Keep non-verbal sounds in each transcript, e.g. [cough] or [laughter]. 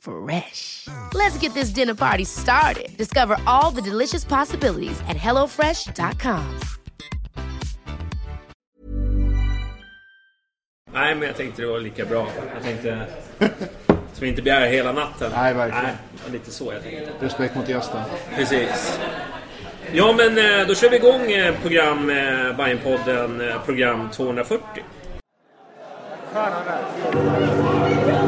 Fresh. Let's get this dinner party started. Discover all the delicious possibilities at hellofresh.com. Nej, men jag tänkte det var lika bra. Jag tänkte... [laughs] Så vi inte här hela natten. Nej, verkligen. Nej, lite så jag tänkte. Respekt mot gästen. Precis. Ja, men eh, då kör vi igång eh, program eh, Bajenpodden, program 240. —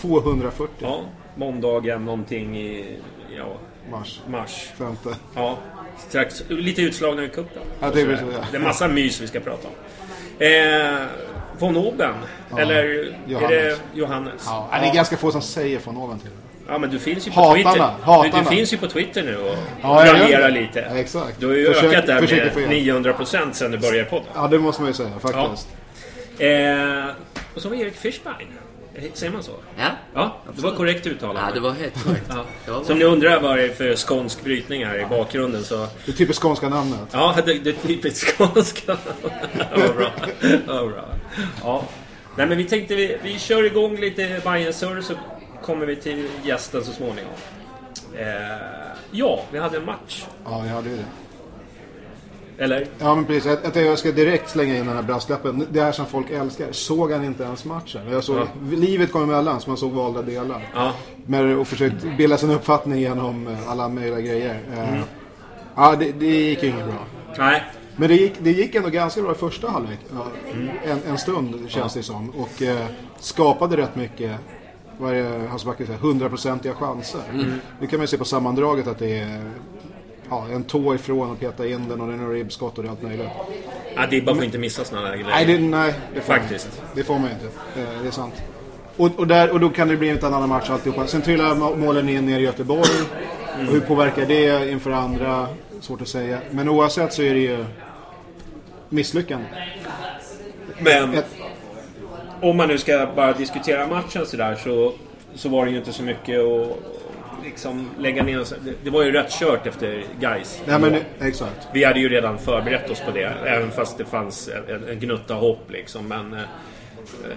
240 Ja, måndagen någonting i ja, mars. mars. Femte. Ja, strax. Lite utslagna i cupen. Ja, det är Så ja. Det är massa mys vi ska prata om. Eh, von Oben. Eller är det Johannes. Johannes? Ja, Det är ganska få som säger från ovan till. Ja, men du finns ju på Hatarna, Twitter. hatarna. Du, du finns ju på Twitter nu och Ja, raljerar det. lite. Ja, exakt. Du har ju Försök- ökat där med igen. 900% sen du började podden. Ja, det måste man ju säga faktiskt. Eh, och så var Erik Fischbein. Säger man så? Ja, Ja, det var korrekt uttalat. ja det var helt korrekt. Ja. Var Som ni undrar vad det är för skånsk brytning här i bakgrunden så... Det typiskt skånska namnet. Ja, det, det är typiskt skånska. Var bra. Var bra. Ja. Nej, men vi tänkte vi, vi kör igång lite Bajen Surr så kommer vi till gästen så småningom. Eh, ja, vi hade en match. Ja, jag hade ju det. Eller? Ja, men precis. Jag, jag, ska direkt slänga in den här brasklappen. Det här som folk älskar. Såg han inte ens matchen? Jag såg, Ja. Livet kom emellan, så man såg valda delar. Ja. Men, och försökt bilda sin uppfattning genom eh, alla möjliga grejer. Eh, Mm. Ja, det, det gick ju inget bra. Nej. Men det gick, det gick ändå ganska bra i första halvlek. Mm. en, en stund känns det som. Och eh, skapade rätt mycket, vad är det Hasse säger, hundraprocentiga chanser. Mm. Nu kan man ju se på sammandraget att det är ja, en tå ifrån att peta in den och det är några ribbskott och det är allt möjligt. Ja, Dibba får inte missa såna här grejer. Nej, det, nej, det får Faktiskt. Man, det får man inte. Eh, Det är sant. Och, och, där, och då kan det bli en annan match alltihopa. Sen trillar må- målen in ner i Göteborg. Och hur påverkar det inför andra? Svårt att säga. Men oavsett så är det ju misslyckande. Men Ett, om man nu ska bara diskutera matchen sådär så, så var det ju inte så mycket att liksom lägga ner. Det, det var ju rätt kört efter guys. nej men exakt. Vi hade ju redan förberett oss på det, även fast det fanns en, en gnutta hopp liksom. Men eh,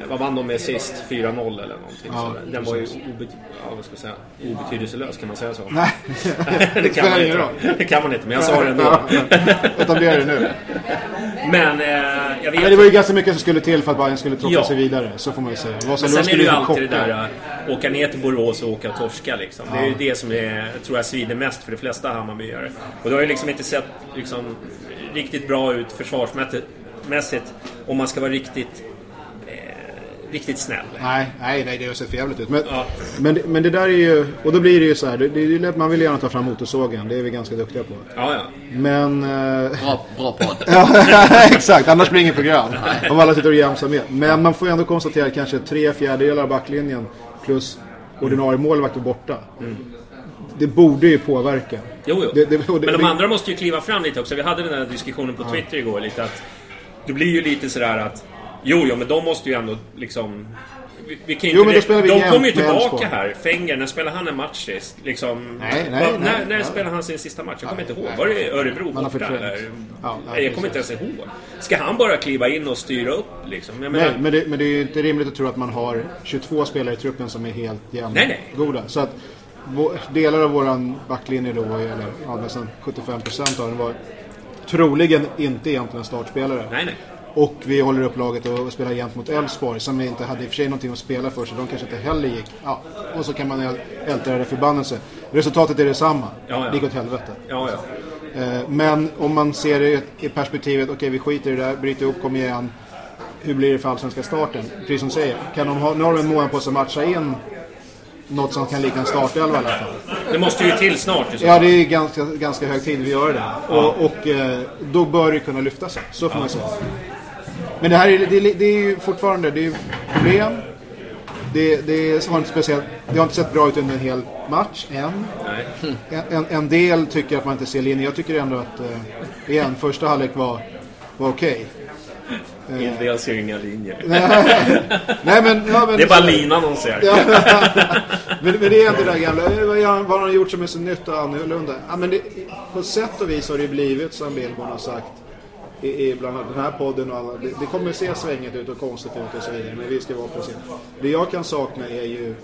vad vann de med sist? 4-0 eller någonting. Ja, så den var ju obet ja, vad ska jag säga, obetydelselös, kan man säga så? Nej, [laughs] det, kan man inte. det kan man inte, men jag sa det ändå. Etablera det nu. Men eh, jag vet Men det var ju ganska mycket som skulle till för att Bayern skulle tråka Ja. sig vidare. Så får man ju säga. Vasalund sen är det ju alltid det där äh, åka ner till Borås och åka och torska liksom. Det är ju det som är, tror jag svider mest för de flesta Hammarbyare. Och det har ju liksom inte sett liksom, riktigt bra ut försvarsmässigt mässigt, om man ska vara riktigt eh, riktigt snäll. Nej, nej, nej, det har sett för jävligt ut. Men, Ja. men, men det där är ju... Och då blir det ju så här. Det, det är ju lätt, man vill gärna ta fram motorsågen. Det är vi ganska duktiga på. Ja, ja. Men... Eh, Bra, bra podd. [laughs] Ja, [laughs] exakt. Annars blir det inget program. Om alla sitter och jamsar med. Men man får ju ändå konstatera att kanske tre fjärdedelar av backlinjen plus ordinarie målvakt är borta. Det borde ju påverka. Jo, jo. Det- det- det- Men de andra måste ju kliva fram lite också. Vi hade den här diskussionen på Twitter igår lite att det blir ju lite sådär att Jo, jo, men de måste ju ändå liksom... Vi, vi kan Jo, inte, spelar vi de kommer ju tillbaka här. Fenger, när spelade han en match sist? Liksom, Nej, nej, Va- nej, när när nej. spelade han sin sista match? Jag kommer inte ihåg. Var det Örebro borta? Ja, nej, jag kommer inte ens ihåg. Ska han bara kliva in och styra upp liksom? Menar, Nej, men det, men det är ju inte rimligt att tro att man har 22 spelare i truppen som är helt jämna. Nej, nej. Goda. Så att delar av våran backlinje då, eller ja, nästan 75% av den var troligen inte egentligen startspelare. nej, nej. Och vi håller upp laget och spelar jämt mot Elfsborg som vi inte hade i och för sig någonting att spela för så de kanske inte heller gick. Ja, och så kan man älta det förbannelse. Resultatet är detsamma. Ja, ja. Det gick åt helvete. Ja, ja. Eh, Men om man ser det i perspektivet, okej vi skiter i det där, bryter upp, kom igen. Hur blir det för allsvenska starten? Precis som du säger, kan de ha, nu har de en månad på sig att matcha in något som kan likna en startelva i alla fall. Det måste ju till snart. så Ja, det är ganska, ganska hög tid vi gör det. Och, och eh, då bör det kunna lyfta sig. Så får man säga. Men det här är, det, det är ju fortfarande det är problem. Det, det, har inte speciellt, det har inte sett bra ut under en hel match än. En, en, en del tycker att man inte ser linjen. Jag tycker ändå att, eh, igen, första halvlek var, var okej. En del ser inga linjer. [laughs] Nej men, ja, men... Det är bara linan de ser. Ja, [laughs] men, men det är inte det där gamla. Eh, Vad, har de gjort som är så nytt och annorlunda? Ja, men det, på sätt och vis har det blivit som Billborn har sagt i, i bland annat den här podden och alla. Det, det kommer se svänget ut och konstigt ut och så vidare. Men vi ska vara för Det jag kan sakna är ju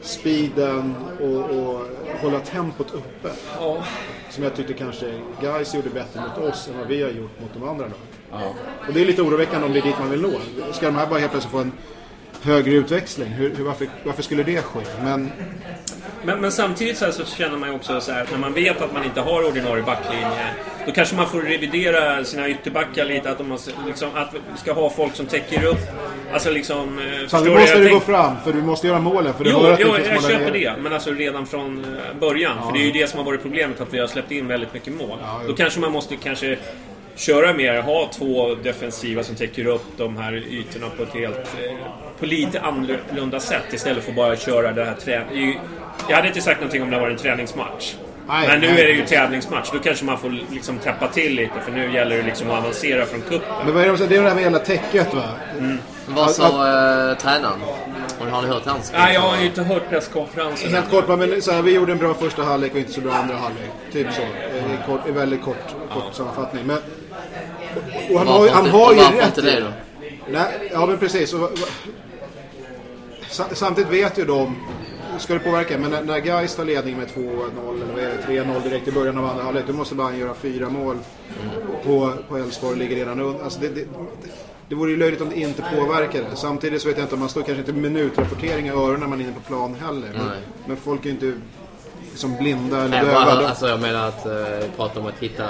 speeden och, och hålla tempot uppe. Ja. Som jag tyckte kanske Guys gjorde bättre mot oss än vad vi har gjort mot de andra lagen. Och det är lite oroväckande om det är dit man vill nå. Ska de här bara helt plötsligt få en högre utväxling? Hur, hur, varför, varför skulle det ske? Men Men, men samtidigt så, så känner man ju också så här att när man vet att man inte har ordinarie backlinje då kanske man får revidera sina ytterbackar lite. Att, de måste, liksom, att vi ska ha folk som täcker upp. Alltså liksom... eh, nu du? måste Jag du gå tänk- fram för du måste göra målen. För det Jo, jo du jag smälla köper det. Men alltså redan från eh, början. För det är ju det som har varit problemet, att vi har släppt in väldigt mycket mål. Ja. Då kanske man måste kanske köra mer, ha två defensiva som täcker upp de här ytorna på ett helt... eh, På lite annorlunda sätt istället för bara köra det här trä... det är ju- Jag hade inte sagt någonting om det var en träningsmatch. Nej, men nu nej. är det ju tävlingsmatch. Då kanske man får liksom täppa till lite för nu gäller det liksom att avancera från cupen. Men vad är det, de säger? det är det där med hela täcket va? Vad sa eh, tränaren? Och Har ni hört hans? Nej, jag har ju inte hört presskonferensen. Helt kort, men så här, vi gjorde en bra första halvlek och inte så bra andra halvlek. Typ så. Eh, I, kort, i väldigt kort, kort sammanfattning. Men, och, och han har, han har ju rätt inte det då? Nej, ja men precis. Och, samtidigt vet ju de, ska det påverka, men när, när Gais tar ledning med 2-0 eller är det, 3-0 direkt i början av andra halvlek, då måste Bayern göra fyra mål på, på Elfsborg ligger redan under. Alltså det, det, det vore ju löjligt om det inte påverkade. Samtidigt så vet jag inte man står kanske inte minutrapportering i öronen när man är inne på plan heller. Men, men folk är ju inte som blinda eller döva. bara, De- alltså jag menar att uh, prata om att hitta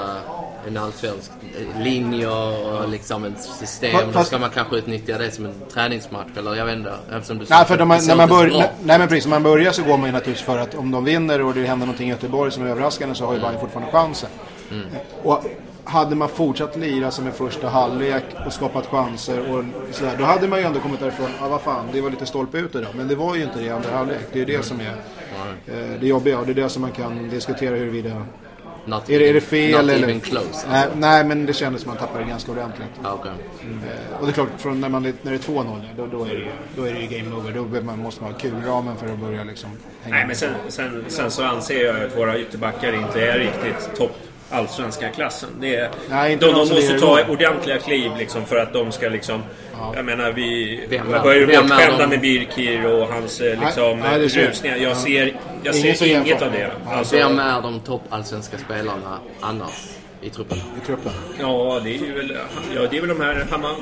en allsvensk eh, linje och liksom ett system. Fast- Då ska man kanske utnyttja det som en träningsmatch eller jag vet inte. Eftersom du Nej, för det när man, börjar, nej, nej men precis, när man börjar så går man ju naturligtvis för att om de vinner och det händer någonting i Göteborg som är överraskande så har ju Bayern fortfarande chansen. Och hade man fortsatt lira som en första halvlek och skapat chanser och sådär, då hade man ju ändå kommit därifrån, ja ah, vad fan, det var lite stolpe ut idag. Men det var ju inte det i andra halvlek. Det är ju det som är eh, det jobbiga och det är det som man kan diskutera huruvida Not är det, är det fel not eller... even close. Alltså. Nej, nej, men det kändes som att man tappade ganska ordentligt. Ja, okej. Och det är klart, från när, man, när det är 2-0, då, då, är det, ju- då är det ju game over. Då man, måste man ha kulramen för att börja liksom hänga Nej, men sen, sen, sen så anser jag att våra ytterbackar inte är riktigt topp allsvenska klassen. Det är, Nej, de, de måste ta igång. ordentliga kliv liksom för att de ska liksom... Jag menar, vi Vem är- börjar ju bortskämda med Birkir och hans eh, liksom, nej, det ser jag. rusningar. Jag ser, jag Ingen som ser inget av det. Ja, Alltså, Vem är de topp allsvenska spelarna annars i truppen? i truppen. ja, det är ju väl, ja, det är väl de här Hammar...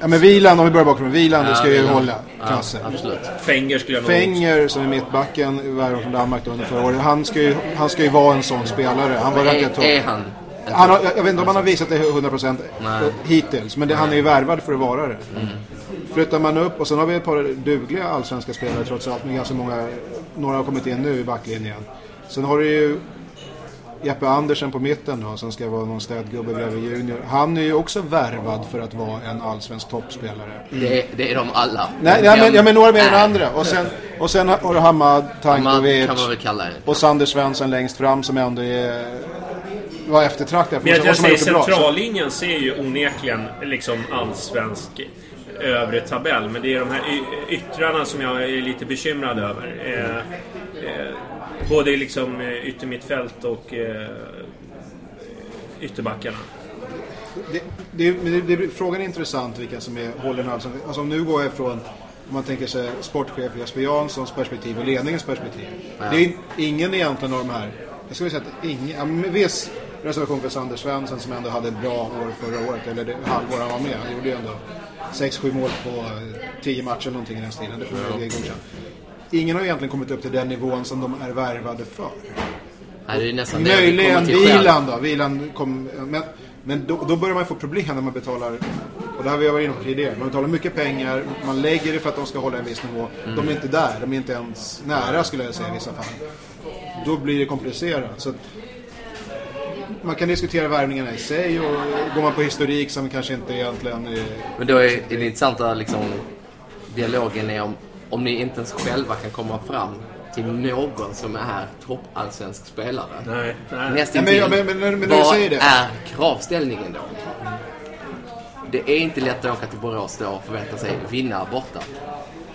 Ja, men Wieland, om vi börjar bakifrån. Wieland, det ska ju Ja, hålla ja, klasser. absolut. Fenger skulle jag nog... Fenger, som är mittbacken, värvad från Danmark under förra året. Han ska, ju, han ska ju vara en sån spelare. Han var rankad Är, är han? Han har, jag jag vet inte om han har visat det 100% Nej. hittills, men det, han är ju värvad för att vara det. Flyttar man upp, och sen har vi ett par dugliga allsvenska spelare trots allt, med ganska många, några har kommit in nu i backlinjen. Sen har du ju Jeppe Andersen på mitten då, som ska vara någon städgubbe bredvid Junior. Han är ju också värvad för att vara en allsvensk toppspelare. Det, är, det är de alla. Nej, ja, men, ja, men några mer än andra. Och sen, och sen har du Hamad, Tankovic och Sander Svensson längst fram som ändå är vara eftertraktad. Men jag, För jag säger bra. Centrallinjen ser ju onekligen liksom allsvensk övre tabell. Men det är de här yttrarna som jag är lite bekymrad över. Eh, eh, både liksom eh, yttermittfält och eh, ytterbackarna. Det, det, men det, det, frågan är intressant vilka som är håller nu. Alltså, alltså nu går jag ifrån om man tänker sig sportchef Jesper Janssons perspektiv och ledningens perspektiv. Det är ingen egentligen av de här. Jag skulle säga att ingen, ja, med viss reservation för Sander Svensson som ändå hade ett bra år förra året. Eller det halvår han var med. Han gjorde ju ändå 6-7 mål på 10 matcher eller någonting i den stilen. Det får jag ge godkänt. Ingen har egentligen kommit upp till den nivån som de är värvade för. Nej, det är nästan det Möjligen själv. vilan då. Vilan kom, men men då, då börjar man få problem när man betalar, och det har vi varit inne på tidigare, man betalar mycket pengar, man lägger det för att de ska hålla en viss nivå. De är inte där, de är inte ens nära skulle jag säga i vissa fall. Då blir det komplicerat. Så att, man kan diskutera värvningarna i sig och går man på historik som kanske inte egentligen är... Men då är, är det intressanta liksom, dialogen är om, om ni inte ens själva kan komma fram till någon som är toppallsvensk spelare. Nej, nej. Ja, men- men- men- men Vad säger det- är kravställningen då? Det är inte lätt att åka till Borås då och förvänta sig vinna borta.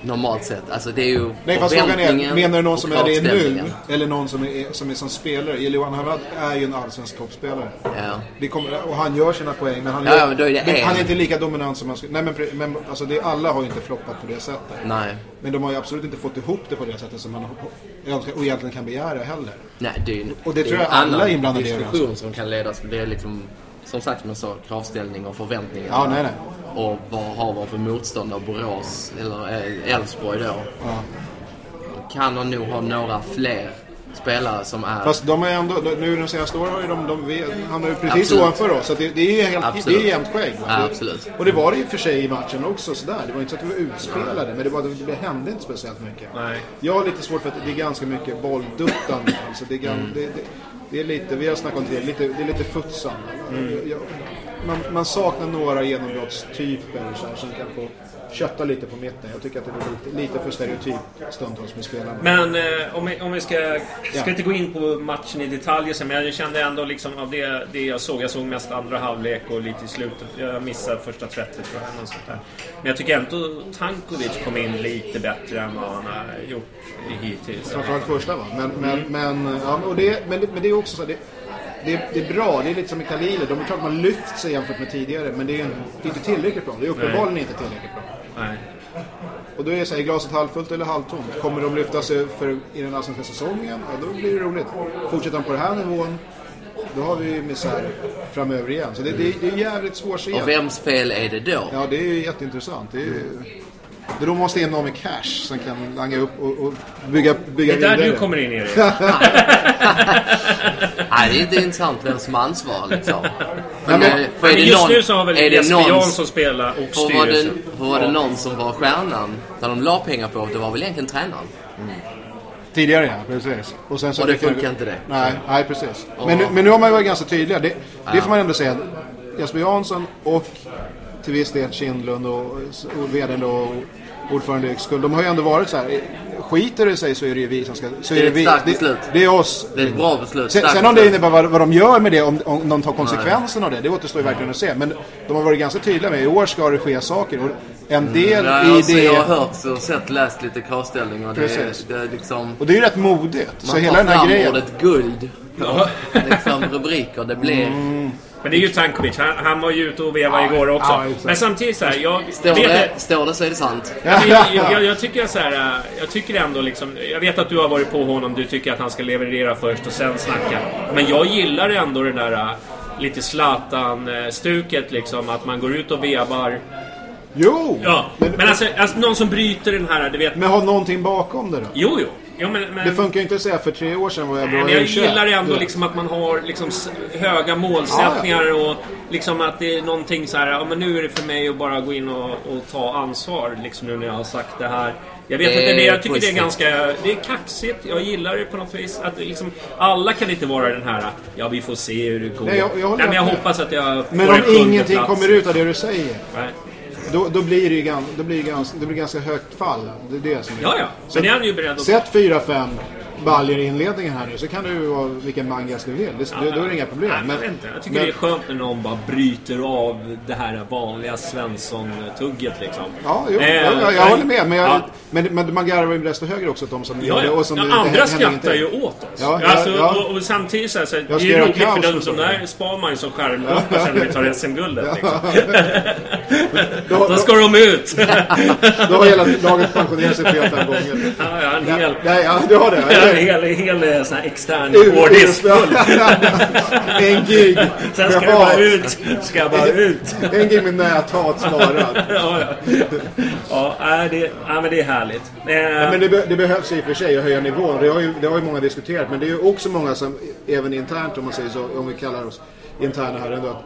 Normalt sett. Alltså det är ju Nej fast frågan är, menar du någon som är det nu? Eller någon som är som, är som spelare? Johan Harald är ju en allsvensk toppspelare. Ja. Det kommer, och han gör sina poäng men han, Ja, gör, men är det men en. han är inte lika dominant som man skulle... Nej men, men alltså det, alla har ju inte floppat på det sättet. Nej. Men de har ju absolut inte fått ihop det på det sättet som man önskar och egentligen kan begära heller. Nej, det är ju Och det är tror jag en alla annan inblandade gör, diskussion som kan ledas. Det är liksom, som sagt jag sa, kravställning och förväntningar. Ja, nej, nej. Och vad har man för motståndare? Borås eller eh, Elfsborg då? Ja. Kan han nog ha några fler spelare som är... Fast de är ändå, nu de senaste åren har ju de, de han har ju precis Absolut. ovanför oss. Så det, det är ju helt, det Absolut. är jämnt skägg. Ja, Det- absolut. Och det var det och för sig i matchen också sådär. Det var inte så att vi var utspelade. Men det, var, det hände inte speciellt mycket. Nej. Jag har lite svårt för att det är ganska mycket bollduttande. Alltså det, är, gan- det, det, det är lite, vi har snackat om det, lite, det är lite futsande. Jag, man, man saknar några genombrottstyper så här, som kan få kötta lite på mitten. Jag tycker att det är lite, lite för stereotyp stundtals med spelarna. Men eh, om, vi, om vi ska... Ska Ja. inte gå in på matchen i detalj sen, men jag kände ändå liksom av det, det jag såg. Jag såg mest andra halvlek och lite i slutet. Jag missade första 30 tror jag. Något sånt där. Men jag tycker ändå Tankovic kom in lite bättre än vad han har gjort hittills. Framförallt första va. Men, men, Mm. men, ja, och det, men, det, men det är också så här, det, det, det är bra, det är lite som med Khalili. De är klart man lyft sig jämfört med tidigare. Men det är, det är inte tillräckligt bra. Det är uppenbarligen inte tillräckligt bra. Nej. Och då är det så här, är glaset halvfullt eller halvtomt? Kommer de lyfta sig för, i den allsvenska säsongen? Ja, då blir det roligt. Fortsätter de på den här nivån, då har vi misär framöver igen. Så det, det, det är jävligt svårseende. Och vems fel är det då? Ja, det är ju jätteintressant. Det är ju... Det då måste in någon med cash som kan langa upp och, och bygga, Det bygga är där vidare. du kommer in Erik. [laughs] Nej, det är inte intressant vem som har ansvar liksom. Men, men- eh, för är Men det just någon, nu så har väl är det Jesper någon, Jansson spelat och för var det, styrelsen. för var det någon som var stjärnan, där de la pengar på, det var väl egentligen tränaren? Tidigare ja, precis. Och, sen så Och det fick funkar inte det. Nej, nej precis. Men, nu, men nu har man ju varit ganska tydliga. Det, det får man ändå säga. Jesper Jansson och till viss del Kindlund och, och vdn och ordförande Yxkull. De har ju ändå varit så här. Skiter det sig så är det ju vi som ska... Så Det är är ett vi, starkt det, beslut. det är oss. Det är ett bra beslut. Sen, sen om det innebär vad, vad de gör med det, om, om de tar konsekvensen av det, det återstår ju verkligen att se. Men de har varit ganska tydliga med i år ska det ske saker. Och en del Ja, i alltså, det... Jag har hört och sett, läst lite kravställning och det, Precis. det är liksom... Och det är ju rätt modigt. Så Man hela tar den här fram grejen. ordet guld. liksom rubriker. Det blir... Men det är ju Tankovic. Han, han var ju ute och vevade igår också. ja. Men samtidigt så här, jag... Står det, står det så är det sant. Ja, jag, jag, jag, jag tycker så här, äh, jag tycker ändå liksom, jag vet att du har varit på honom, du tycker att han ska leverera först och sen snacka. Men jag gillar ändå det där äh, lite Zlatan-stuket liksom, att man går ut och vevar. Jo! Ja, Men, men alltså, alltså någon som bryter den här, du vet. men har någonting bakom det då? Jo, jo. Jo men, men, Det funkar ju inte att säga för tre år sedan var jag bra men jag U21. gillar ändå Du- liksom att man har liksom höga målsättningar och liksom att det är någonting så här, ja men nu är det för mig att bara gå in och, och ta ansvar liksom nu när jag har sagt det här. Jag vet Det inte, det, är jag tycker det är ganska, det är kaxigt. Jag gillar det på något vis. Att det liksom, alla kan inte vara den här, ja vi får se hur det går. Nej, jag- jag Nej, men jag hoppas att jag Men om ingenting plats. kommer ut av det du säger, Nej. Då, då blir det ju ganska, då blir det ganska, det blir ganska högt fall. Det är det som är. Ja, ja. Men är han ju beredd att... Sätt 4-5 baljer i inledningen här nu så kan du vara vilken mangas du vill. Det, då, då är det inga problem. Nej, men, Men, jag tycker men- det är skönt när någon bara bryter av det här vanliga Svensson-tugget liksom. Ja, jo, Eh, jag, jag, jag håller med. Men, jag, ja. men, men man garvar ju desto högre också de som Ja, det. ja. Och som ja, det- det andra händer skrattar ju åt oss. Ja, ja, alltså, ja. Och, och samtidigt så, här, så det är göra roligt för den som så. där spar man ju som skärmdumpar sen när vi tar SM-guldet. Liksom. [laughs] Då, Då ska de ut! då har hela laget pensionerat sig fyra, fem gånger. ja, ja, en Ja, hel, ja, ja, du har det. Hel, en hel eh, sån här extern hårddisk. [laughs] En gig. [laughs] Sen ska det bara ut. Ska jag bara ut. En gig med näthat sparad. [laughs] ja, ja. ja, det, ja, men det är härligt. Eh, Ja, men det, be, det behövs i och för sig att höja nivån. Det har, ju, det har ju många diskuterat. Men det är ju också många som, även internt om man säger så, om vi kallar oss interna här ändå.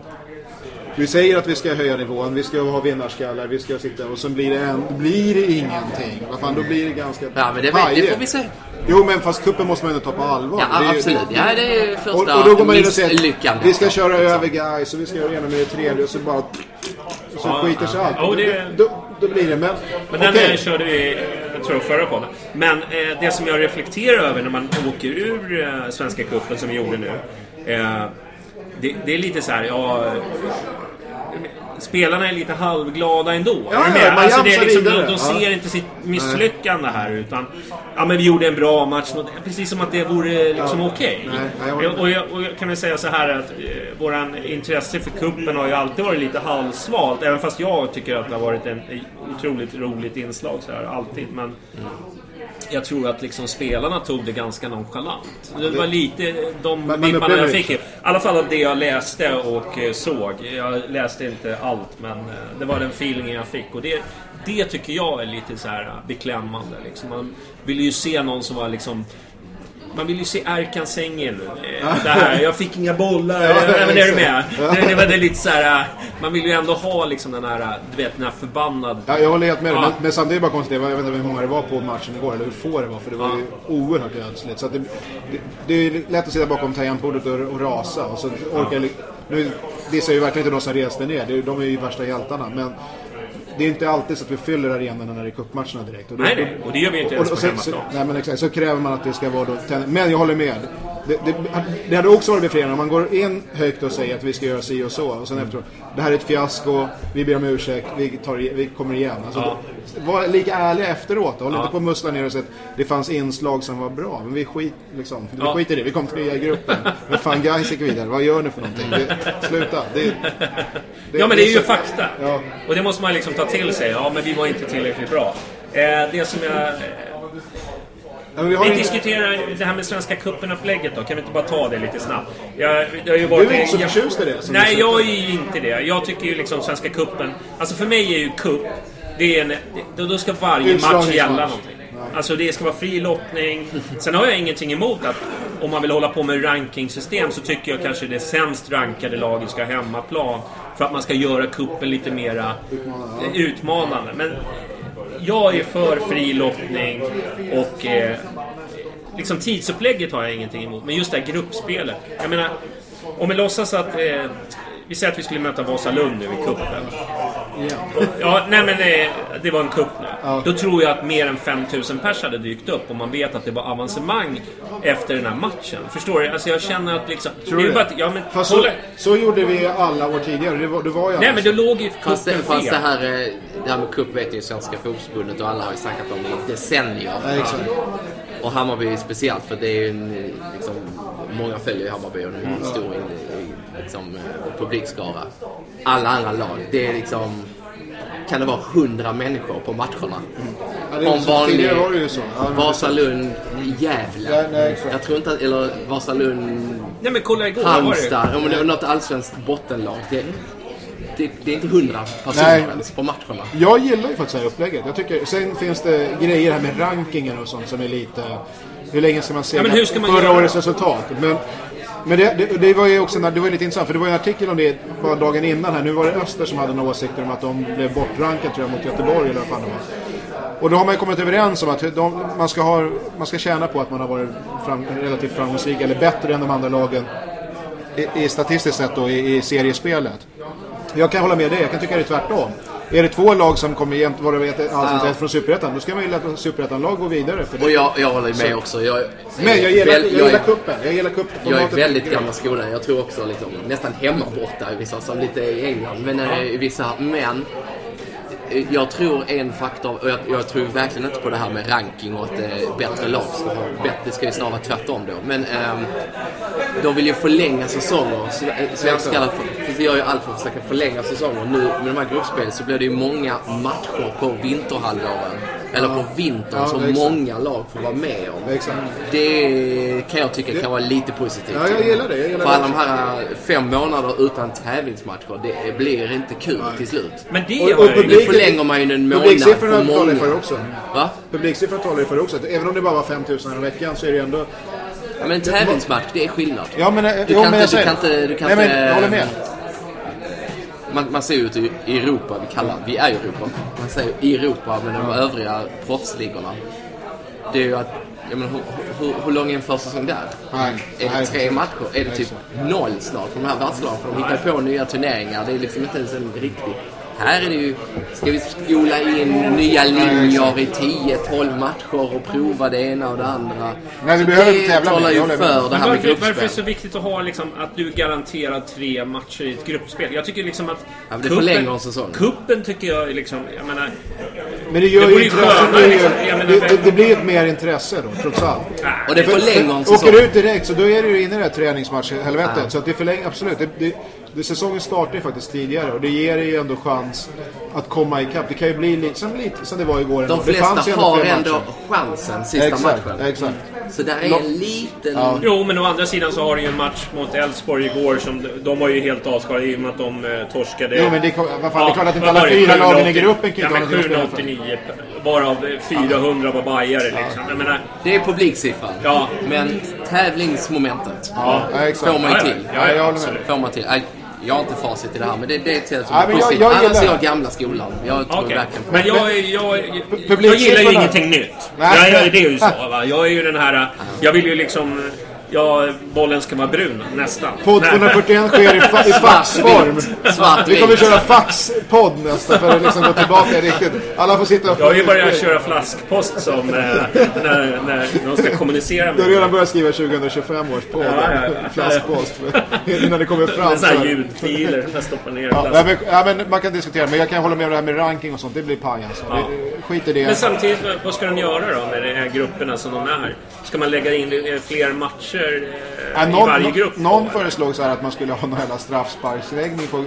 Vi säger att vi ska höja nivån, vi ska ha vinnarskallar, vi ska sitta och så blir det, en, blir det ingenting. Vad fan, då blir det ganska Ja, men det, det får vi se. Jo, men fast kuppen måste man ändå ta på allvar. Ja, Det är ju- absolut. Ja, det är första Och, och då går man in och säger vi ska köra över guys och vi ska göra det med det tredje och så bara... Och så Ja, skiter sig allt. det- då, då blir det, men... Men den okay. körde vi, jag tror förra podden. Men eh, det som jag reflekterar över när man åker ur eh, Svenska cupen som vi gjorde nu. Eh, det, det är lite så här, ja... Spelarna är lite halvglada ändå. Ja, är ja, alltså, det är liksom, de, de ser Ja. inte sitt misslyckande här utan... Ja men vi gjorde en bra match. Precis som att det vore liksom okej. Nej, nej, jag håller med. Och, jag, och jag kan väl säga så här att eh, våran intresse för kuppen har ju alltid varit lite halvsvalt. Även fast jag tycker att det har varit en otroligt roligt inslag så här, alltid. Men jag tror att liksom spelarna tog det ganska nonchalant. Det var lite de vibbarna jag fick. I alla fall det jag läste och eh, såg. Jag läste inte allt men eh, det var den feelingen jag fick. Och det, det tycker jag är lite så här beklämmande. Liksom. Man ville ju se någon som var liksom man vill ju se Erkan Sengel nu. Eh, Det här, jag fick inga bollar. [laughs] Ja, Ja, men är du med? Det, det var det lite så här. eh, Man vill ju ändå ha liksom den här, du vet, den här förbannad... Ja, jag håller helt med dig. Ja. Men, samtidigt är det bara konstigt. Jag vet inte hur många det var på matchen igår, eller hur få det var. För det var ju oerhört ödsligt. Så det, det, det är lätt att sitta bakom tangentbordet och, och rasa. Och så orkar jag, nu dissar ju verkligen inte de som reste ner. De är ju värsta hjältarna. Men det är inte alltid så att vi fyller arenorna när det är cupmatcherna direkt. Och då- Nej, nej. Och det gör vi inte ens på så, så, hemmaplan. nej, men exakt. Så kräver man att det ska vara då Men jag håller med. Det, det, det hade också varit befriande om man går in högt och säger att vi ska göra si och så. Och sen efteråt, det här är ett fiasko, vi ber om ursäkt, vi, tar, vi kommer igen. Alltså, Ja. var lika ärliga efteråt. Håll Ja. inte på och mussla ner och säga att det fanns inslag som var bra. Men vi skit, liksom. Vi Ja. skiter i det. Vi kom trea i gruppen. [laughs] Men fan guys gick vidare. Vad gör ni för någonting? Det, sluta. Det, Ja men det är ju fakta. Ja. Och det måste man liksom ta till sig. Ja men vi var inte tillräckligt bra. Eh, det som jag... vi Vi diskuterar det här med Svenska cupen-upplägget då. Kan vi inte bara ta det lite snabbt? Jag, det har ju Du varit, är inte så jag- förtjust i det. Nej, du jag är ju inte det. Jag tycker ju liksom Svenska cupen... Alltså för mig är ju cup... Det är en, det, då ska varje match gälla någonting. Alltså det ska vara fri lottning. Sen har jag ingenting emot att om man vill hålla på med rankingsystem så tycker jag kanske det sämst rankade laget ska ha hemmaplan. För att man ska göra kuppen lite mera utmanande. Men jag är för fri lottning och eh, liksom tidsupplägget har jag ingenting emot. Men just det här gruppspelet. Jag menar, om vi låtsas att... Eh, vi säger att vi skulle möta Vasalund nu i cupen. Ja, nej men eh, det var en cup nu. Ja. Då tror jag att mer än 5000 pers hade dykt upp och man vet att det var avancemang efter den här matchen. Förstår du? Alltså jag känner att liksom... Tror det är du bara det? ja, men, Fast så, så gjorde vi alla år tidigare. Det var, det var ju Nej men då låg ju Fast, det, fast det här, eh, det här med cup vet ju Svenska fotbollsförbundet och alla har ju snackat om i decennier. Ja, exakt. Och Hammarby speciellt för det är ju en, eh, liksom, många följer ju Hammarby och det är Mm. Liksom, eh, publikskara. Alla andra lag, det är liksom kan det vara hundra människor på matcherna. Ja, det är Om vanlig var det ju så. Ja, Vasalund, Gävle. Ja, nej, jag tror inte att, eller Vasalund, Nej men kolla igår var det Halmstad. Om det var något allsvenskt bottenlag. Det, det, det är inte hundra personer Nej. ens på matcherna. Jag gillar ju faktiskt det här upplägget. Jag tycker, sen finns det grejer här med rankingar och sånt som är lite... Hur länge ska man se Ja, men hur ska man förra göra årets resultat? Men, men det, det, det var ju också det var ju lite intressant för det var ju en artikel om det bara dagen innan här. Nu var det Öster som hade några åsikter om att de blev bortrankade tror jag mot Göteborg eller vad fan det var. Och då har man ju kommit överens om att de, man, ska ha, man ska tjäna på att man har varit fram, relativt framgångsrik eller bättre än de andra lagen i, i statistiskt sett då i, i seriespelet. Jag kan hålla med dig, jag kan tycka det är tvärtom är det två lag som kommer vet, alltså, från Superettan, då ska man ju låta Superettan-lag gå vidare. För det. Och jag, jag håller med också. Jag, Men jag gillar, väl- jag jag gillar kuppen. Jag gillar Jag är väldigt gammal skolan. Jag tror också liksom, nästan hemma borta i vissa, som lite i England. Men eh, i vissa, men jag tror en faktor, och jag, jag tror verkligen inte på det här med ranking och att eh, bättre lag ska ha bättre. Det ska ju snarare vara tvärtom då. Men ehm, de vill ju förlänga säsonger. Så- eh, Svenskarna för- för gör ju allt för att försöka förlänga säsonger. Nu med de här gruppspelen så blir det ju många matcher på vinterhalvåren. Eller på vintern Ja, som exakt. många lag får vara med om. Exakt. Det kan jag tycka kan vara lite positivt. Ja, jag gillar det. Jag gillar För alla de här fem månader utan tävlingsmatcher, det blir inte kul till slut. Men det Och- var och ju... Nu publiken- förlänger man ju en månad Publiksiffrorna för talar ju många. för det också. Va? Publiksiffrorna talar ju för det också. Även om det bara var 5000 i veckan så är det ändå... Ja, men en tävlingsmatch, det är skillnad. Ja, men, eh, du, jo, kan men jag inte, du kan inte... Du kan Nej, men jag håller med. Man, man ser ju ut i Europa, vi kallar vi är Europa. Man säger i Europa med de övriga proffsligorna. Det är ju att, jag menar, hur, hur, hur lång är en försäsong där? Nej, Är det tre matcher? Är det typ noll snart för de här världslagen? För de hittar på nya turneringar. Det är liksom inte ens en riktig... Här är det ju... Ska vi skola in nya linjer i 10-12 matcher och prova det ena och det andra? Nej, vi behöver det inte tävla talar ju för det här med varför, varför är det gruppspel. så viktigt att ha liksom, att du garanterar tre matcher i ett gruppspel? Jag tycker liksom att... men det förlänger en säsong. Kuppen tycker jag liksom... Jag menar... Men det gör Det ju ju blir ju, liksom. Det, det, det blir ett mer intresse då, trots allt. Och det förlänger en säsong. Åker du ut direkt så då är du inne i det här träningsmatchhelvetet. Så att det förlänger, absolut. Det, det, säsongen startar ju faktiskt tidigare och det ger ju ändå chans att komma ikapp. Det kan ju bli liksom lite som det var igår. ändå. De flesta ju har ändå matcher. chansen sista Exakt, matchen. exakt. Så där är en liten... Ja. Jo, men å andra sidan så har du ju en match mot Elfsborg igår som... De var ju helt avskalade i och med att de eh, torskade. Jo, men det, vad fan, det är klart att inte alla fyra lagen i 780 gruppen kan Ja, inte men ha någonting att spela för. 789 varav 400 var bajare liksom. Jag menar... Det är publiksiffran. Ja. Men tävlingsmomentet Ja, exakt. får man ju Ja, ja. till. Ja, ja, jag håller med. Får man till. Jag har inte facit i det här, men det, det sätt som Ja, men jag- jag Annars är jag det. gamla skolan. Jag tror Okej. verkligen på Men jag, jag, jag, jag gillar ju ingenting nytt. Nej. Jag, det är ju så. Va? Jag är ju den här... Jag vill ju liksom... Ja, bollen ska vara brun, nästan. Podd Nej, 241 sker i, fa- i faxform. Svart Vi kommer köra faxpodd nästa för att liksom gå tillbaka riktigt. Alla får sitta och... Jag har ju börjat köra flaskpost som eh, när, när de ska kommunicera Du med har redan börjat skriva 2025 års podd. Ja, ja, ja. Flaskpost. Innan det kommer fram. Med sådana så- här ljudfiler jag stoppar ner. Ja, men, ja, men man kan diskutera, men jag kan hålla med om det här med ranking och sånt. Det blir paj alltså. Ja. Skit i det. Men samtidigt, vad- vad ska de göra då med de här grupperna som de är? Ska man lägga in eh, fler matcher Ja, eh, i någon, varje grupp? då? någon föreslog så här att man skulle ha någon jävla straffsparksläggning på uh,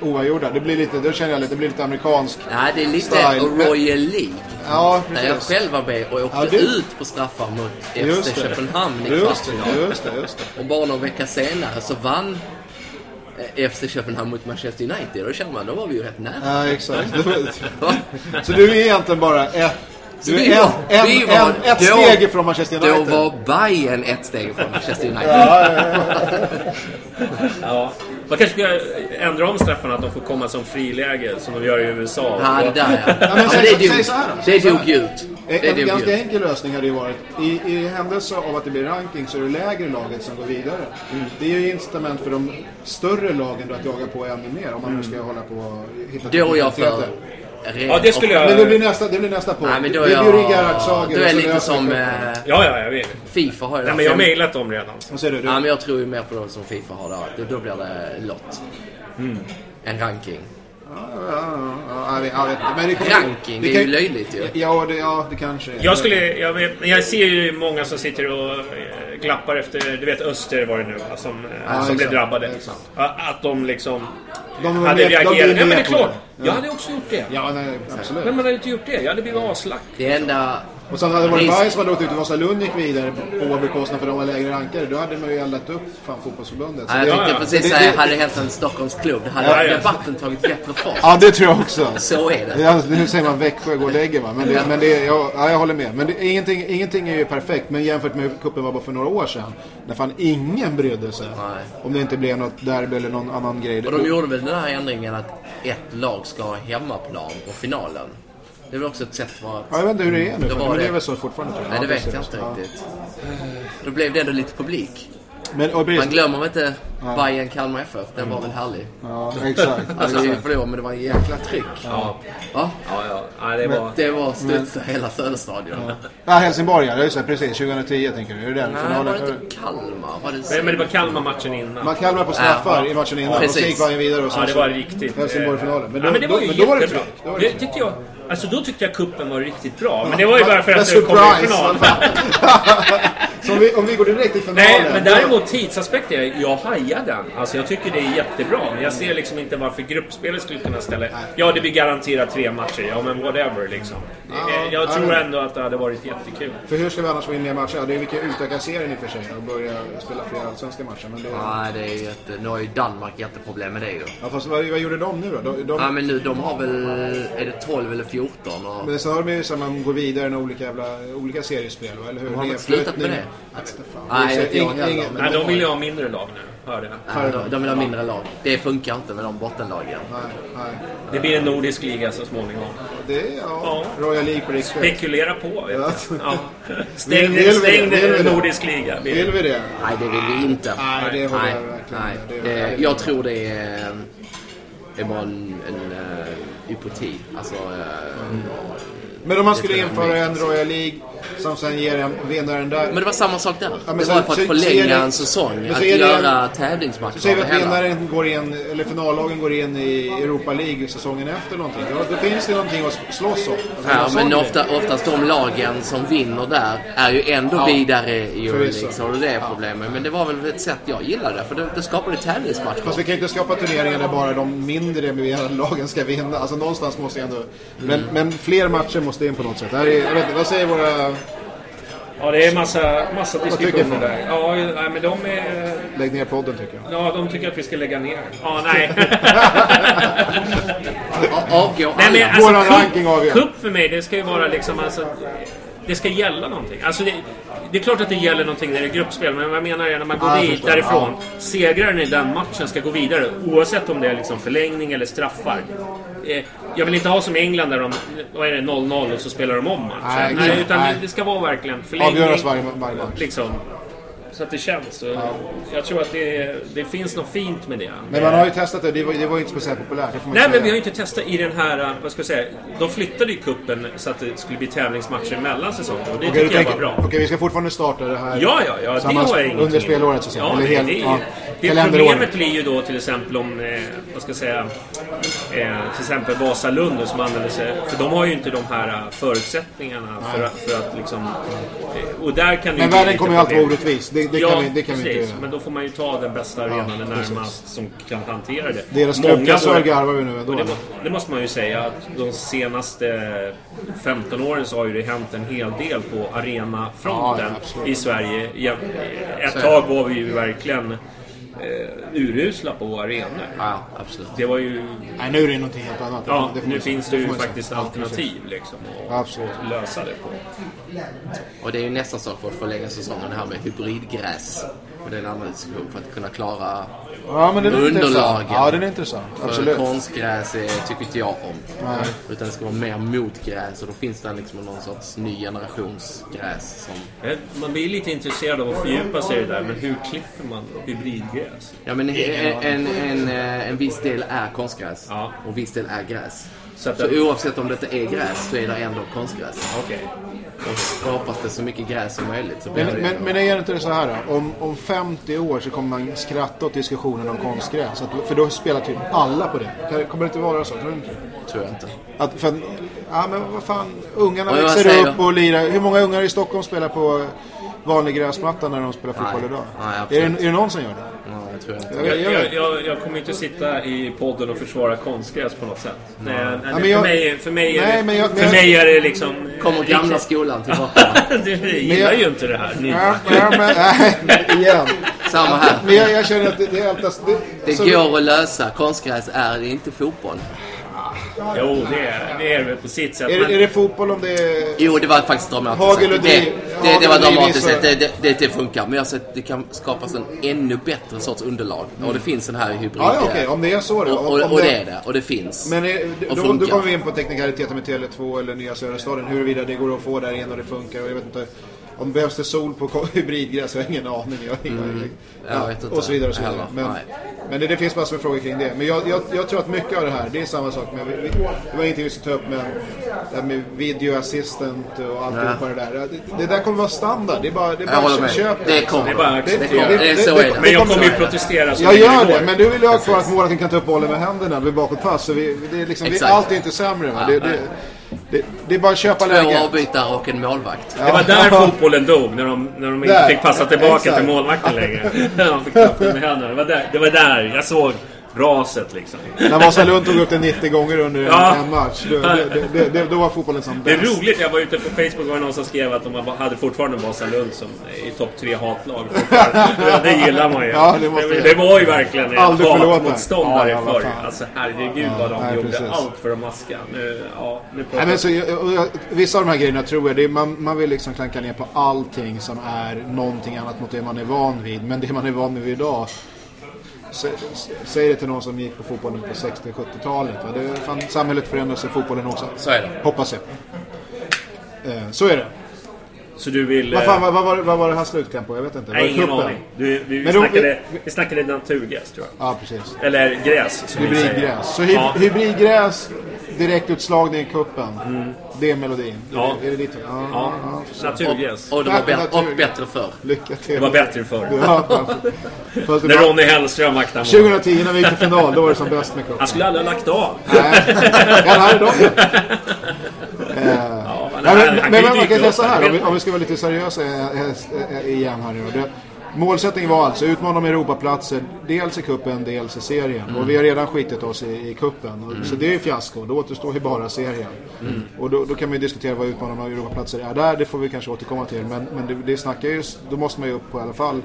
oavgjorda. Det blir lite, det känner jag lite, det blir lite amerikansk. Nej, det är lite Style. Royal League. Ja, Där jag precis. själv var med och åkte Ja, det- ut på straffar mot Just FC det. Köpenhamn i Just kvartsfinal. det, just det, just det. Och bara någon vecka senare så vann eh, FC Köpenhamn mot Manchester United. Och då kände man, då var vi ju rätt nära. Ja, exakt. [laughs] Så du är egentligen bara ett... Du Vi är var- en, en, vi var en, ett då- steg ifrån Manchester Då United. var Bayern ett steg från Manchester United. Ja, ja, ja. Ja. Man kanske ska ändra om straffarna att de får komma som friläge som de gör i USA. Ja, det där ja. ja men säg- det så då, det så dog ut. Det En dog ganska enkel lösning hade ju varit, i, i händelse av att det blir ranking så är det lägre laget som går vidare. Det är ju incitament för de större lagen då att jaga på ännu mer om man nu ska hålla på och hitta Då är jag för. Ren Ja, det skulle jag... Men det blir nästa, det blir nästa på. Nej, men då det är jag... blir ju Gerhardsager. Då är lite som... Eh, Ja, ja, jag vet. Fifa har ju Nej, men jag har mejlat dem redan. Vad säger du? Ja, men jag tror ju mer på det som Fifa har där. Då- Då blir det lott. En ranking. Ja, ja, ja, ja, jag vet- inte. Men det kommer- Ranking, det är ju löjligt ju. Ja, det, ja, det kanske är. Jag skulle... Jag, jag ser ju många som sitter och glappar efter... Du vet Öster var det nu va, som, Ja, som blev drabbade. exakt. Att de liksom... De hade med- reagerat. De Ja, men det är klart. Ja. Jag hade också gjort det. Ja, nej, absolut. Men man hade inte gjort det. Jag hade blivit aslack. Det enda... Och sen hade det varit Bajs som hade åkt ut och Vasalund gick vidare på bekostnad för de var lägre rankade. Då hade man ju eldat upp fan fotbollsförbundet. Så Ja, jag det- tänkte ja. precis säga, det- hade det hänt en Stockholmsklubb, då hade Ja, ja. debatten tagit bättre fart. Ja, det tror jag också. Så är det. Ja, nu säger man Växjö går och lägger va. Men, det, men det, ja, ja, jag håller med. Men det, ingenting, ingenting är ju perfekt. Men jämfört med hur cupen var bara för några år sedan. När fan ingen brydde sig. Nej. Om det inte blev något derby eller någon annan grej. Och de gjorde väl den här ändringen att ett lag ska ha hemmaplan på finalen. Det är väl också ett sätt för att... Ja, jag vet inte hur det är nu. Då var det det- är väl så fortfarande tror jag. Nej, det Ja, vet jag inte Ja. riktigt. Då blev det ändå lite publik. Men, och Man glömmer väl inte Bayern Kalmar FF. Den var väl härlig. Ja, exakt. [laughs] Alltså vi förlorade men det var en jäkla tryck. Ja, Va? ja, ja. ja det var... Det var studsa hela Söderstadion. Ja, Helsingborg ja, just det, precis. 2010 tänker du. Är det den Nej, finalen? var det inte Kalmar? Var det Men men det var Kalmar-matchen innan. Man Kalmar på straffar Ja. i matchen innan. Och Precis. så gick Bayern vidare och sen Ja, det var riktigt... Helsingborg-finalen. Men ja, då- men det var då- ju då var det jättebra. tryck. Då var det det tyckte jag... Alltså då tyckte jag kuppen var riktigt bra. Men det var ju bara för att det kom i surprise, final. [laughs] Så om vi, om vi går direkt till finalen. Nej, men däremot tidsaspekten, jag hajar den. Alltså jag tycker det är jättebra. Men jag ser liksom inte varför gruppspelet skulle kunna ställa... Ja, det blir garanterat tre matcher. Ja, men whatever liksom. Eh, jag tror ändå att det hade varit jättekul. För hur ska vi annars få in mer matcher? Ja, det är vi kan utöka serien i och för sig och börja spela fler allsvenska matcher. Men det... Nej, det är ju ett, nu har ju Danmark jätteproblem med det ju. Ja, fast vad, vad gjorde de nu då? De, de, Ja, men nu, de har väl... Är det 12 eller 14? Och... Men sen har de ju så att man går vidare med olika, jävla, olika seriespel, eller hur? De har väl slutat med det? Jag vet inte. Nej, ingen- Nej, de vill ju ha mindre lag nu, hörde jag. Nej, de, de vill ha mindre lag. Det funkar inte med de bottenlagen. Nej, nej. Det blir en nordisk liga så småningom. Det är, ja, Ja. Royal League på riksspel. Spekulera på, vet Ja. Ja. [laughs] Stäng, Vill- vill vi stäng det? Vill vi det? nordisk liga. Vill vi det? Nej, det vill vi inte. Nej, det håller nej, jag verkligen nej. med. Det Det, jag tror det är, det är bara en, en uh, upoti. Alltså, eh, Men om man skulle införa en. Royal League som sen ger en vinnaren där. Men det var samma sak där. men det så- var för att så- förlänga det- en säsong. Att göra en- tävlingsmatcher Så säger vi att vinnaren går in, eller finallagen går in i Europa League säsongen efter någonting. Då, då finns det någonting att slåss om. Alltså, Ja, men ofta, oftast de lagen som vinner där är ju ändå Ja, vidare i. Euroleague. Så det är problemet. Men det var väl ett sätt jag gillade. För det, det skapade tävlingsmatcher. Fast vi kan ju inte skapa turneringar där bara de mindre lagen ska vinna. Alltså någonstans måste ju ändå... Men, Mm. men fler matcher måste in på något sätt. Det här är, jag vet, vad säger våra... Ja, det är massa, massa diskussioner där. Ja, nej, men de är... Lägg ner podden tycker jag. Ja, de tycker att vi ska lägga ner. Ja, nej. [laughs] A- Avgår nej men alltså, Våran ranking avgör. cup för mig, det ska ju vara liksom alltså... Det ska gälla någonting. Alltså det, det är klart att det gäller någonting när det är gruppspel, men vad jag menar är när man går jag dit förstår. därifrån. Segraren i den matchen ska gå vidare, oavsett om det är liksom förlängning eller straffar. Eh, Jag vill inte ha som i England där de, vad är det, 0-0 och så spelar de om matchen. Nej, Nej, utan nej. Det, ska vara verkligen förlängning. Avgöras varje, varje match. Liksom. Så att det känns. Och Jag tror att det, det finns något fint med det. Men man har ju testat det. Det var, det var inte speciellt populärt. Nej, säga. men vi har ju inte testat i den här, vad ska jag säga, de flyttade ju kuppen så att det skulle bli tävlingsmatcher mellan säsongerna och det du tycker jag var tänker- bra. Okej, vi ska fortfarande starta det här. Ja, ja, ja, det har jag ingenting under spelåret, så att säga. Ja, Eller det, helt- det, ja. Problemet blir ju då till exempel om, eh, vad ska jag säga, eh, till exempel Vasalund då, som använder sig, för de har ju inte de här äh, förutsättningarna för att, för att liksom, eh, och där kan det ju Men bli världen lite kommer ju alltid vara problem. orättvis. Det, det ja, kan vi, det kan vi precis. inte... Men då får man ju ta den bästa arenan Ja, närmast som kan hantera det. Deras Många klubbkassör våra- garvar vi nu ändå. och det, må, det måste man ju säga att de senaste 15 åren så har ju det hänt en hel del på Ja, arenafronten ja, absolut. i Sverige. Ja, Ett tag var vi ju verkligen eh, urusla på arenor. Ja, absolut. Det var ju... Nej, nu är det någonting helt annat. Ja, får nu finns det ju faktiskt Ja, alternativ liksom att absolut. lösa det på. Och det är ju nästa sak för att förlänga säsongen, det här med hybridgräs. Och det är en annan diskussion för att kunna klara Ja, men den är underlagen. Ja, den är intressant. För Absolut. konstgräs är, tycker inte jag om. Utan det ska vara mer motgräs och då finns det liksom någon sorts ny generations gräs som... Eh, Man blir lite intresserad av att fördjupa sig i det där, men hur klipper man hybridgräs? Ja men en, en, en, eh, en viss del är konstgräs Ja. och viss del är gräs. Så att Så det- oavsett om det inte är gräs så är det ändå konstgräs. Okej. Och skapas det så mycket gräs som möjligt så Men, det men, men är det inte så här då? Om, om 50 år så kommer man skratta åt diskussionen om konstgräs. Att, för då spelar typ alla på det. Kommer det inte vara så? Tror du inte? tror jag inte. Att, för, ja men vad fan. Ungarna Och växer upp och lirar. Hur många ungar i Stockholm spelar på vanlig gräsmatta när de spelar fotboll Nej. idag? Nej, är, det, är det någon som gör det? Ja, jag tror jag inte. Jag, Jag, kommer inte sitta i podden och försvara konstgräs på något sätt. Nej, nej, men för, mig, för, mig är Nej, det, jag- för mig är det liksom... Kommer gamla skolan [laughs] tillbaka. du gillar ju inte det här. Ja, ja, men, nej, igen. Samma här. Men jag, jag känner att det, det är alltid... Det, Det går att lösa. Konstgräs är det inte fotboll. Jo, det är det är väl på sitt sätt. Är men- det, är det fotboll om det är... Jo, det var faktiskt dramatiskt. Hagel och det, det, det, hagel var och dramatiskt. visar- Det, det, det, det funkar. Men jag har sett att det kan skapas en ännu bättre sorts underlag. Och det finns en här hybrid. Ja, ja okej. Om det är så då. och, Om, och, om och det är det. Och det finns. Men är, och då, då kommer vi in på teknikaliteter med Tele2 eller Nya Söderstaden. Huruvida det går att få där igen och det funkar. Och jag vet inte Om behövs det sol på [laughs] hybridgräs? Jag har ingen aning. Jag har ingen, Jag vet inte och så vidare. Och så vidare. Men, men det, det finns massor med frågor kring det. Men jag, jag, jag tror att mycket av det här, det är samma sak. Med, vi- det var ingenting vi skulle ta upp, men det här med video assistant och alltihopa det där. Det, det där kommer vara standard. Det är bara, det är Jag bara med. köp Det kommer. Det är bara Det- acceptera. det- det- så är det. Men jag kommer ju protestera så Jag gör det, men du vill ju ha kvar att målvakten kan ta upp bollen med händerna vid bakåtpass. Så vi, det är liksom, vi, allt är inte sämre. Va? Ja, det, det, det, det är bara att köpa Två läget. avbytare och en målvakt. Det var där [laughs] fotbollen dog, när de, när de inte Där. fick passa tillbaka Exakt. till målvakten längre. [laughs] De fick klappa med händerna. Det var, där, det var där jag såg raset liksom. När Vasalund tog upp det 90 gånger under en- Ja. en match. Det, det, det, det, då var fotbollen som Det är bäst. roligt, jag var ute på Facebook och någon som skrev att de hade fortfarande Vasalund som i topp tre hatlag. Ja, [laughs] det gillar man ju. Ja, det var ju verkligen en Aldrig förlåta. hatmotståndare Ja, ja, förr. Alltså herregud vad de nej, gjorde precis. allt för att maska. Nu, ja, nu Nej, men så, jag- jag- vissa av de här grejerna tror jag, är, man, man vill liksom klanka ner på allting som är någonting annat mot det man är van vid. Men det man är van vid idag, säg det till någon som gick på fotbollen på 60-70-talet. va. Det, fan, samhället förändras i fotbollen också. Så är det. Hoppas jag. Eh, så är det. Så du vill... Vad, fan, eh, vad, vad, var, det- vad var det här slutkläm på? Jag vet inte. Nej, det ingen aning. Du, vi, Men då- snackade, vi snackade naturgräs tror jag. Ja, precis. Eller gräs vi. Hybridgräs. Så hy, Ja. hybridgräs, direktutslagning i kuppen. Det är melodin. Ja. Är det ditt? Ja. Ja, ja. naturgräs. Och det var bättre, och bättre förr. Lycka till. Det var bättre förr. Ja, det När Ronny Hellström vaktade mål. 2010 när vi gick till final, då var det som bäst med cupen. Han skulle aldrig ha lagt av. Nej, [laughs] ja, här är de. Ja, [laughs] men, han, men, men, man kan säga så här, om vi, om vi ska vara lite seriösa eh, eh, igen här nu. Det, målsättningen var alltså utmana om Europaplatser, dels i kuppen, dels i serien. Och vi har redan skitit oss i, i kuppen. Och, Så det är ju fiasko, då återstår ju bara serien. Och då, då kan man ju diskutera vad utmana om Europaplatser är där, det får vi kanske återkomma till. Men, men det, det snackar ju, då måste man ju upp på i alla fall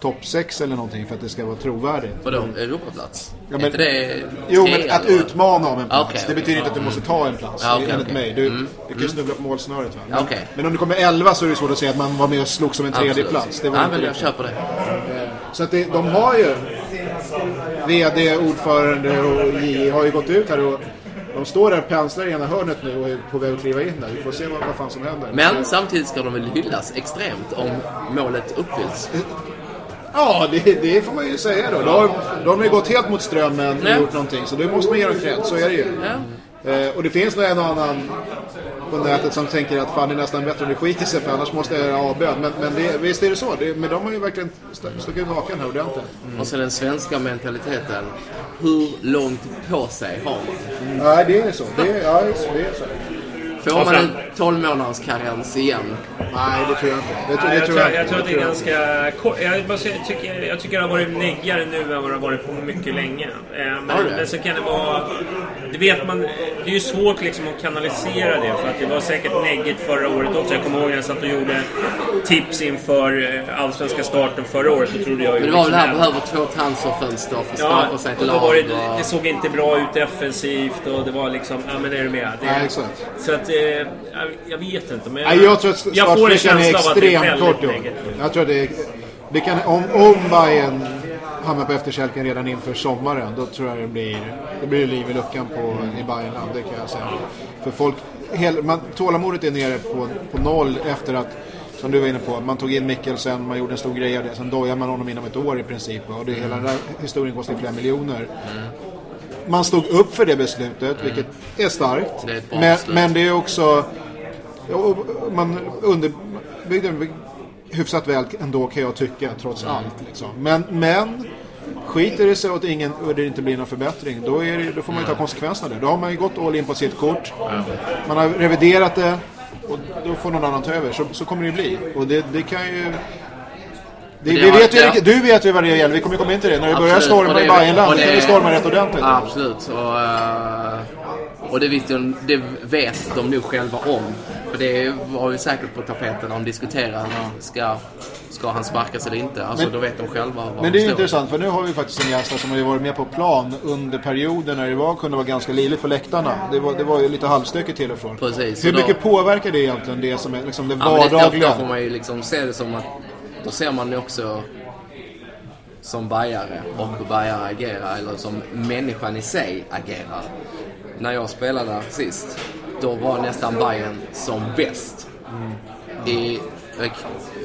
topp 6 eller någonting för att det ska vara trovärdigt. Vadå, Europaplats? Ja, men- inte det Jo, men att eller? utmana om en plats. Okej, det betyder inte att du måste ta en plats. Ja, okej, enligt okej. mig. Du, du kan ju snubbla på målsnöret. Va? Men, Okej. men om du kommer 11 så är det svårt att säga att man var med och slog som en tredje Absolut. plats. Det var Nej, men jag köper det. Så att det, de har ju VD, ordförande och JE har ju gått ut här och de står där och penslar i ena hörnet nu och är på väg att kliva in där. Vi får se vad, vad fan som händer. Men samtidigt ska de väl hyllas extremt om målet uppfylls. Ja, det, det får man ju säga då. Då har, då har de ju gått helt mot strömmen och Ja. gjort någonting. Så det måste man ge dem cred, så är det ju. Ja. Eh, och det finns nog en och annan på nätet som tänker att fan det är nästan bättre om det skiter sig för annars måste jag göra avbön. Men, men det, visst är det så. Det, men de har ju verkligen st- stuckit ut hakan här ordentligt. Och så den svenska mentaliteten. Hur långt på sig har man? Nej, det är så. Det är, ja, det är så. Får man en 12 månaders karens igen? Nej, det tror jag inte. Det, tror- Nej, det jag, tror tror, jag, jag, inte. tror att det är jag ganska kort. Jag, jag, tycker, jag tycker det har varit neggigare nu än vad det har varit på mycket länge. Eh, Men, men så kan det vara... Det vet man... Det är ju svårt liksom att kanalisera det. För att det var säkert neggigt förra året också. Jag kommer ihåg när jag satt och gjorde tips inför eh, allsvenska starten förra året. Då trodde jag ju Men det var väl det här, liksom- behöver två transferfönster för att Ja, skapa sig ett lag. var det, och- det såg inte bra ut defensivt och det var liksom, ja men är du med? Det, Nej, exakt. Så att, eh, jag, vet inte men Nej, jag tror att jag får en känsla är extremt kort. Jag tror att det är... Det kan, om, om Bayern hamnar på efterkälken redan inför sommaren, då tror jag det blir, det blir liv i luckan på, i Bayernland, det kan jag säga. För folk, hel, man, tålamodet är nere på, på noll efter att, som du var inne på, man tog in Mikkelsen, man gjorde en stor grej av det, sen dojade man honom inom ett år i princip. Och det, hela den där historien kostar flera miljoner. Man stod upp för det beslutet, vilket är starkt. Det är men, men det är också... Man underbyggde den hyfsat väl ändå kan jag tycka trots Mm. allt. Liksom. Men, men skiter det sig åt ingen och det inte blir någon förbättring då, det, då får man ju ta konsekvenserna av det. Då har man ju gått all in på sitt kort. Man har reviderat det och då får någon annan ta över. Så, så kommer det ju bli. Och det, det kan ju... Det, Det vi vet ju, du vet ju vad det gäller, vi kommer komma in till det. När det börjar storma i Bajenland, då det- kan det storma rätt ordentligt. Ja, absolut. Och, eh, och det, visste, de- det vet de nog själva om. För det var ju säkert på tapeten när de diskuterade. Ska, ska han sparkas eller inte? Alltså Men- då vet de själva var Men de det är ju intressant för nu har vi faktiskt en gäst som har ju varit med på plan under perioder när det var, kunde vara ganska livligt på läktarna. Det var, det var ju lite halvstökigt till och från. Precis, Hur då- mycket påverkar det egentligen det som är liksom det Ja, men det, vardagliga? då får man ju liksom se det som att då ser man också som bajare och hur bajare agerar eller som människan i sig agerar. När jag spelade där sist, då var nästan Bayern som bäst. I,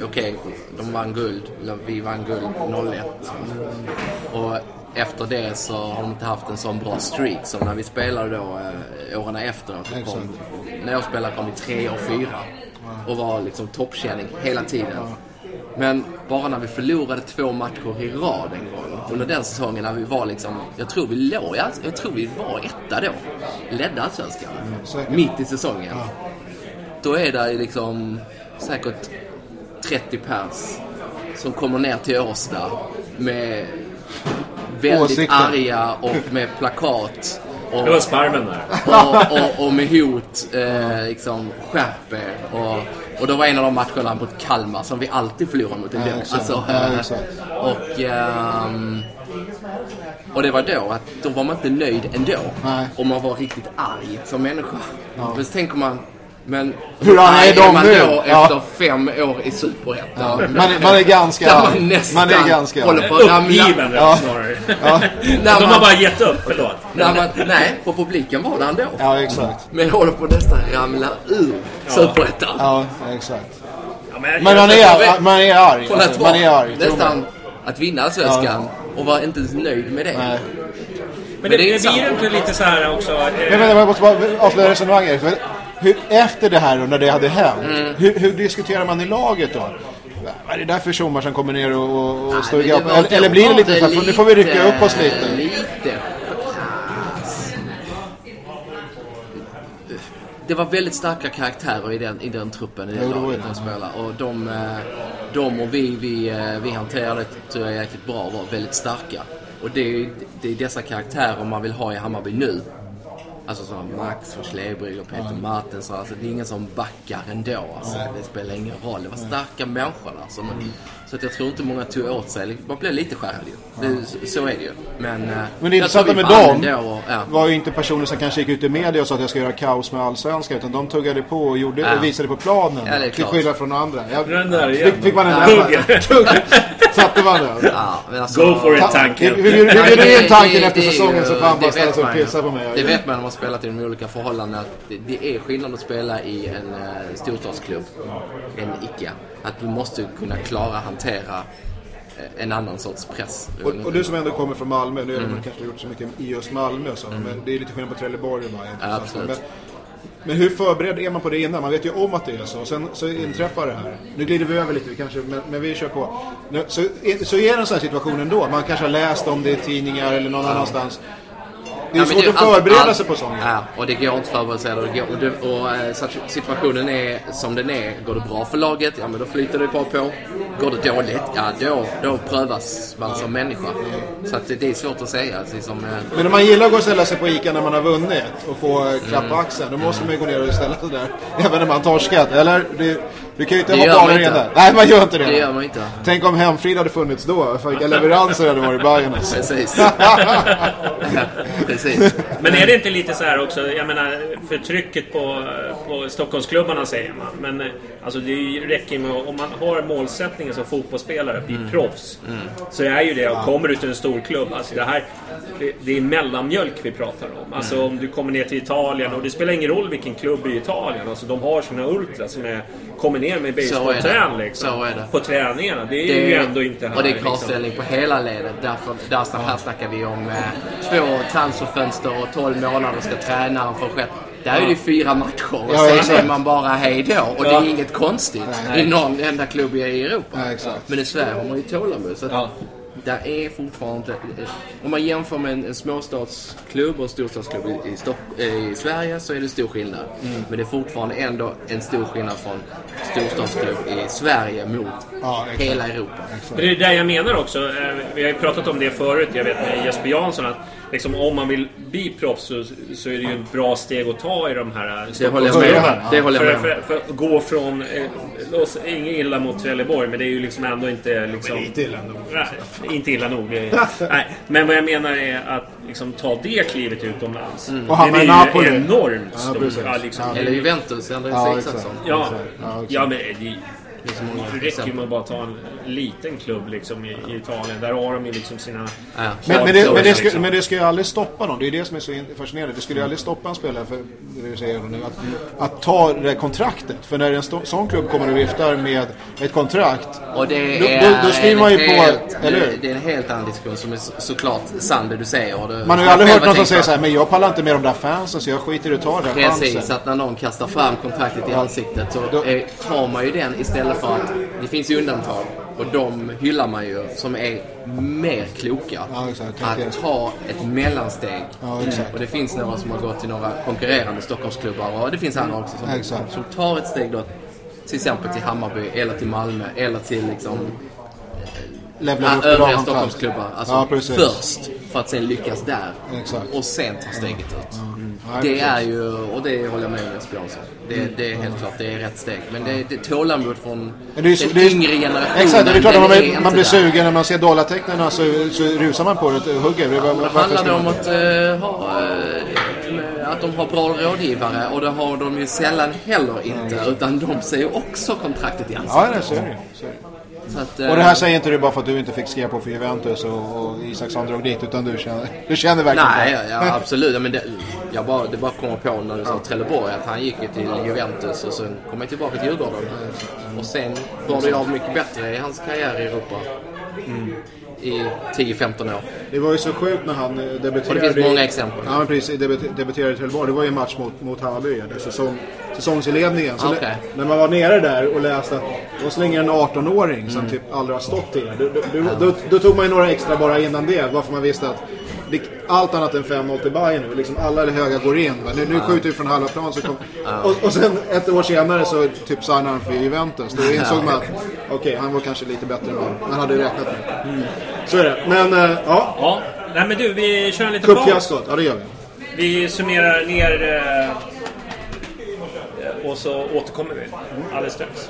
okej, de vann guld, eller vi vann guld 01. Och efter det så har de inte haft en sån bra streak som när vi spelade då eh, åren efteråt. Det Kom, när jag spelade kom vi tre och fyra och var liksom toppkänning hela tiden. Men bara när vi förlorade två matcher i rad en gång under den säsongen när vi var liksom, jag tror vi låg jag tror vi var etta då. Ledde allsvenskan. säkert. Mitt i säsongen. Då är det liksom säkert 30 pers som kommer ner till Årsta med väldigt Åsikter. arga och med plakat. Och, Det var sparven där. och, och, och med hot, eh, liksom, skärp er. Och, och då var en av de matcherna mot Kalmar som vi alltid förlorar mot. Ja. Alltså, Ja, eh, och, ehm, och det var då att då var man inte nöjd ändå. Nej. Och man var riktigt arg som människa. Men så tänker man, men Hur arg är de man nu? då Ja. efter fem år i Superettan? Ja, man, är- man är ganska Där man nästan Man är ganska håller på att ramla. Uppgiven Ja. snarare. Ja, [laughs] De har man, bara gett upp, förlåt. när man, nej, på publiken var det ändå. ja, exakt. Men håller på att nästan ramla ur Superettan. Ja, exakt. Ja, men, Men man är, man är arg. Från att Alltså, man är arg. nästan att vinna Allsvenskan och vara inte ens nöjd med det. Nej. men det det, är det inte blir inte lite så här också... eh, Men vänta, jag måste bara avsluta resonemanget. Hur, efter det här och när det hade hänt, Mm. hur, hur diskuterar man i laget då? Vad är det där för tjommar som kommer ner och, och, och Nej, står var- Eller, eller blir det lite så här, nu får vi rycka upp oss lite? Lite. Det var väldigt starka karaktärer i den, i den truppen, i Jo, den var laget det. de spelade. Och de, eh, de och vi, vi, eh, vi hanterade det tror jag jäkligt bra och var väldigt starka. Och det är, det är dessa karaktärer man vill ha i Hammarby nu. Alltså som Max från Slebrygg och Peter Martinsson. Alltså det är ingen som backar ändå. Alltså, det spelar ingen roll. Det var starka människor där. Som, så att jag tror inte många tog åt sig. Man blev lite skärrad ju. Det, så är det ju. Men, eh, Men det intressanta med dem och, ja. var ju inte personer som kanske gick ut i media och sa att jag ska göra kaos med allsvenskan. Utan de tuggade på och, gjorde, Ja. och visade på planen. Ja, till skillnad från andra. Jag, Den där igen. fick, fick man en Ja. [laughs] Satte man den? Ja, alltså, Go for it, Ta- tanken. Hur det- din tanken efter säsongen så fan bara det ställa sig och pissa på mig? Det vet man när man har spelat i de olika förhållandena. Det, det är skillnad att spela i en uh, storstadsklubb än icke. Att du måste kunna klara hantera eh, en annan sorts press. Och, och du som ändå kommer från Malmö, nu har Mm. man kanske gjort så mycket i just Malmö och så, men det är lite skillnad på Trelleborg och Bayern. Ja, absolut. Men, men hur förberedd är man på det innan? Man vet ju om att det är så. Och sen så inträffar det här. Nu glider vi över lite, vi kanske, men, men vi kör på. Nu, så, så är det en sån här situation ändå. Man kanske har läst om det i tidningar eller någon annanstans. Det är Ja, svårt det- att förbereda allt- sig på sånt. Ja, och det går inte att förbereda sig. Och, det och, eh, situationen är som den är. Går det bra för laget, ja men då flyter det bara på. Går det dåligt, ja då, då prövas man som människa. Så att det, är svårt att säga. Som, eh, Men om man gillar att gå och ställa sig på ICA när man har vunnit och få eh, klapp Mm. axeln, då måste man ju gå ner och ställa sig där. [laughs] Även när man torskat, eller? Det, du kan ju inte Det den inte. där. Nej, man gör inte det. det gör man inte. Tänk om Hemfrid hade funnits då. Vilka leveranser hade varit i Bajen alltså. [laughs] Precis. [laughs] Precis. Men är det inte lite så här också, jag menar förtrycket på, på Stockholmsklubbarna säger man. Men eh, alltså det räcker med om man har målsättningen som fotbollsspelare, bli Mm. proffs. Så är ju det, och kommer du till en stor klubb, alltså det här, det, det är mellanmjölk vi pratar om. Alltså Mm. om du kommer ner till Italien, och det spelar ingen roll vilken klubb i Italien. Alltså de har sina ultras som är, kommer ner med Så är det. basebollträn liksom. Så är det. På träningarna. Det är Det ju ändå inte här. och det är liksom. kravställning på hela ledet. Därför, där, snack- här snackar vi om eh, två transferfönster och 12 månader ska tränaren få skett. Där är det fyra matcher och Ja, sen exakt. är man bara hej då. Och det Ja. är inget konstigt i någon enda klubb i Europa. Nej. Men i Sverige har man ju tålamod. Där är fortfarande inte... Om man jämför med en, en småstadsklubb och en storstadsklubb i, i, Stock, eh, i Sverige så är det stor skillnad. Mm. Men det är fortfarande ändå en stor skillnad från storstadsklubb i Sverige mot Ja, exakt. hela Europa. Men det är det jag menar också. Eh, Vi har ju pratat om det förut, jag vet med Jesper Jansson, att liksom, om man vill bli proffs så, så är det ju ett bra steg att ta i de här Det håller jag med om. Det håller jag för, med om. för, för att gå från, eh, låt- inget illa mot Trelleborg, men det är ju liksom ändå inte liksom... Lite illa ändå. Nej, inte illa nog. Det är- Nej, men vad jag menar är att liksom, ta det klivet utomlands. Mm. Och hamna det i är Napoli. ju enormt stort. Ja, liksom, Ja. Eller Juventus, Andreas Ja, Isaksson. Ja, Ja, ja men det, Det är så många Det räcker ju exempel. med att bara ta en liten klubb liksom, i, i Italien. Där har de ju liksom sina... Ja. Men, men, det, men, det liksom. ska, men det ska ju aldrig stoppa någon. Det är det som är så in- fascinerande. Det skulle ju aldrig stoppa en spelare, för det säger nu, att, att ta det kontraktet. För när en sån klubb kommer och viftar med ett kontrakt. Och det Då- är, då- då skriver en man ju på- helt, eller hur? det, det är en helt annan diskussion som är så, såklart sann det du säger. Och det, Man har ju aldrig jag hört någon som säger så här, men jag pallar inte med de där fansen så jag skiter i att ta den Precis, chansen. att när någon kastar fram kontraktet i ansiktet så Då- är, tar man ju den istället för att det finns ju undantag och de hyllar man ju som är mer kloka. Ja, exakt. Att ta ett mellansteg. Ja. Och det finns några som har gått till några konkurrerande Stockholmsklubbar och det finns andra också som, Exakt. som tar ett steg då till exempel till Hammarby eller till Malmö eller till liksom Levlar Ja, upp övriga. Stockholmsklubbar. Alltså först. För att sen lyckas där. Exakt. Och sen ta steget ut. Ja, Det är ju, och det håller jag med Jesper Jansson. Det, det är helt klart, det är rätt steg. Men det, det tålamod från Men det är den det är- yngre generationen. Exakt, det är klart att man, är man blir sugen när man ser dollartecknen så, så rusar man på det och hugger. Det, var- Det varför handlar det om att, eh, ha, med- att de har bra rådgivare och det har de ju sällan heller inte. Utan de ser ju också kontraktet i ansiktet. Ja, det så är det. Så är det. Så att, Och det här eh, säger inte du bara för att du inte fick skriva på för Juventus och, och Isaksson drog dit, utan du känner, du känner verkligen Nej, det. ja, [laughs] absolut. Men det, jag bara, det bara kommer på när du sa Trelleborg att han gick ju till Juventus och sen kom han tillbaka till Djurgården. Och sen var det av mycket bättre i hans karriär i Europa. I 10-15 år. Det var ju så sjukt när han eh, debuterade. Och det finns många exempel. Ja, men precis. Debut, debuterade i Trelleborg. Det var ju en match mot, mot Hammarby. Säsong, säsongsinledningen. Så Okej. när- När man var nere där och läste att då slänger en 18-åring som typ aldrig har stått i det. Då, då, då, då, då tog man ju några extra bara innan det. Varför man visste att allt annat än 5-0 till Bayern nu. Liksom alla höga går in. Nu, nu skjuter vi från halva plan. Så kom, och, och sen ett år senare så typ signar han för Juventus. Då insåg man att okej, han var kanske lite bättre än vad man hade räknat med. Så är det. Men äh, ja, Ja, nej men du, vi kör en liten paus. Cupfiaskot, ja det gör vi. Vi summerar ner eh, och så återkommer vi alldeles strax.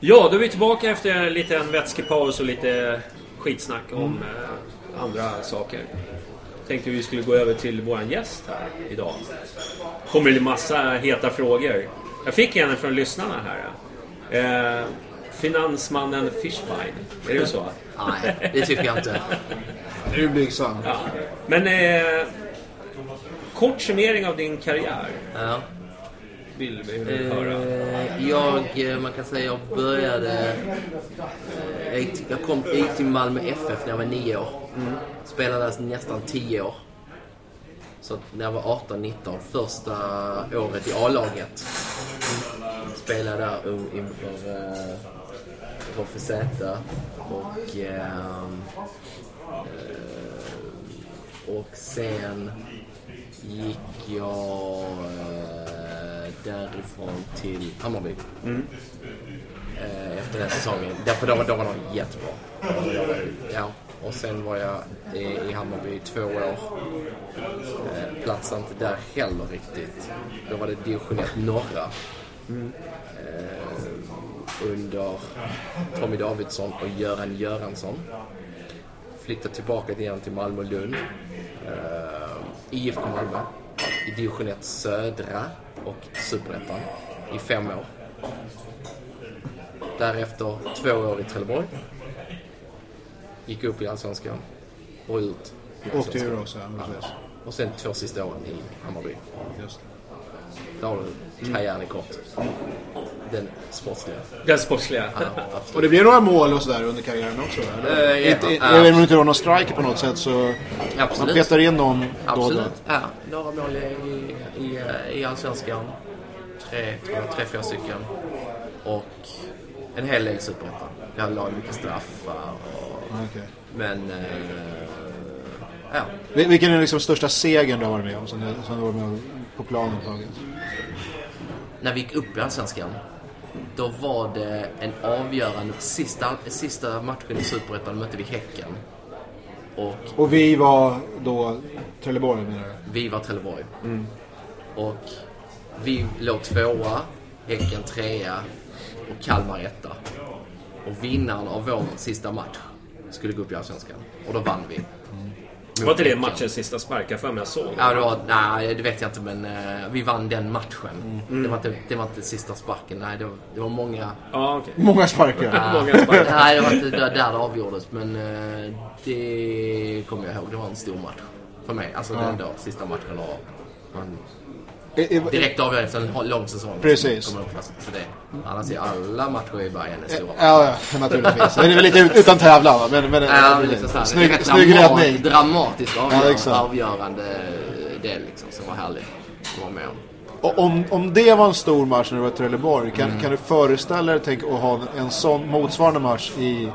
Ja, då är vi tillbaka efter en liten vätskepaus och lite skitsnack om eh, andra saker. Tänkte vi skulle gå över till våran gäst här idag. Kommer det massa heta frågor. Jag fick en från lyssnarna här. Eh, finansmannen Fishbein. Är det så? [laughs] Nej, det tycker jag inte. Nu är blygsam. Ja. Men eh, kort summering av din karriär. Ja. Vill vi höra. Eh, Jag, eh, man kan säga jag började... eh, Jag, kom till Malmö FF när jag var nio år. Spelade där nästan tio år. Så när jag var 18-19, första året i A-laget. Spelade där inför Roffe Zäta och... eh, och sen gick jag eh, därifrån till Hammarby. Eh, efter den säsongen. Därför då, var- då var de jättebra. Ja, och sen var jag i, Hammarby i två år. Eh, platsade inte där heller riktigt. Då var det division 1 norra. Eh, under Tommy Davidsson och Göran Göransson. Flyttade tillbaka igen till Malmö och Lund. IFK Malmö i division 1 södra och superettan i fem år. Därefter två år i Trelleborg. Gick upp i Allsvenskan och ut Åkte Allsvenskan. ur också, ja. Och sen två sista åren i Hammarby. Just Där har du karriären i kort. Den sportsliga. Den sportsliga. Ja, absolut. Och det blir några mål och sådär under karriären också? Eller? Eh, ja, inte, ja. Även om du inte har någon striker på något sätt så man Absolut. petar in någon då och då. Absolut. Ja, några mål i, i, i Allsvenskan. Tre, tror jag, tre, fyra stycken. Och en hel del i Superettan. Jag la mycket straffar och... Okej. Men... Eh, ja. Vil- Vilken är liksom största segern du har varit med om? Som du, som du har varit med på planen taget? När vi gick upp i Allsvenskan. Då var det en avgörande... Sista, sista matchen i Superettan mötte vi Häcken. Och Och vi var då Trelleborg menar du? Vi var Trelleborg. Och vi låg tvåa, Häcken trea och Kalmar etta. Och vinnaren av vår sista match skulle gå upp i Allsvenskan. Och då vann vi. Var inte det matchens sista spark? Jag för mig jag såg. Ja, det var, nej, det vet jag inte, men eh, vi vann den matchen. Det, var inte, det var inte sista sparken. Nej, det var, det var många... Ja, okej. Många sparkar. Ja, [laughs] Många sparkar. [laughs] nej, det var inte där, det avgjordes, men eh, det kommer jag ihåg. Det var en stor match för mig. Alltså den då, sista matchen. Och man direkt avgörande efter en lång säsong. Precis. Kommer upp fast för det. Annars är alla matcher i Bayern är stora. Ja, ja, naturligtvis. Det är väl lite ut- utan tävlan? Men, men, Ja, men liksom snygg, rätt snygg dramat, räddning. dramatisk Ja, avgörande, exakt. avgörande del liksom, som var härlig att vara med om. Och om, om det var en stor match när du var i Trelleborg, kan, Mm. kan du föreställa dig tänk, att ha en sån motsvarande match i,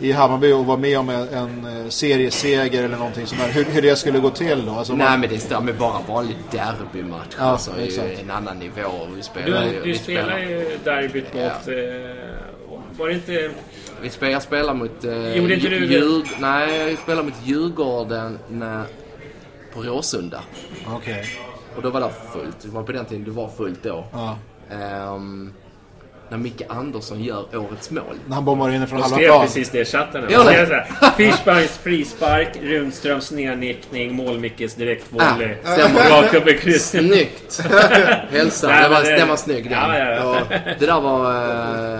i Hammarby och vara med om en, en eh, serieseger eller någonting där? Hur, hur det skulle gå till då? Alltså, Nej man, men det stämmer bara vanlig derbymatch. Ja, alltså, det är ju exakt. en annan nivå. Vi spelar, Du, du spelar ju derbyt mot... Ja. Eh, var det inte... Vi spelar, jag spelar mot... Eh, Gjorde inte du? Djurg, nej, jag spelar mot Djurgården när, på Råsunda. Okej. Och då var det fullt. Det var på den tiden det var fullt då. Ja. Ehm, när Micke Andersson gör årets mål. När han bombar in från halva skrev plan. precis det i chatten. Det? Det här, Fischbeins frispark, Rundströms nednickning, Målmickes direktvolley. Ja, upp i krysset. Snyggt! [laughs] Hälsa. Nej, men var, det- den var snygg den. Ja, ja, ja. [laughs] Det där var...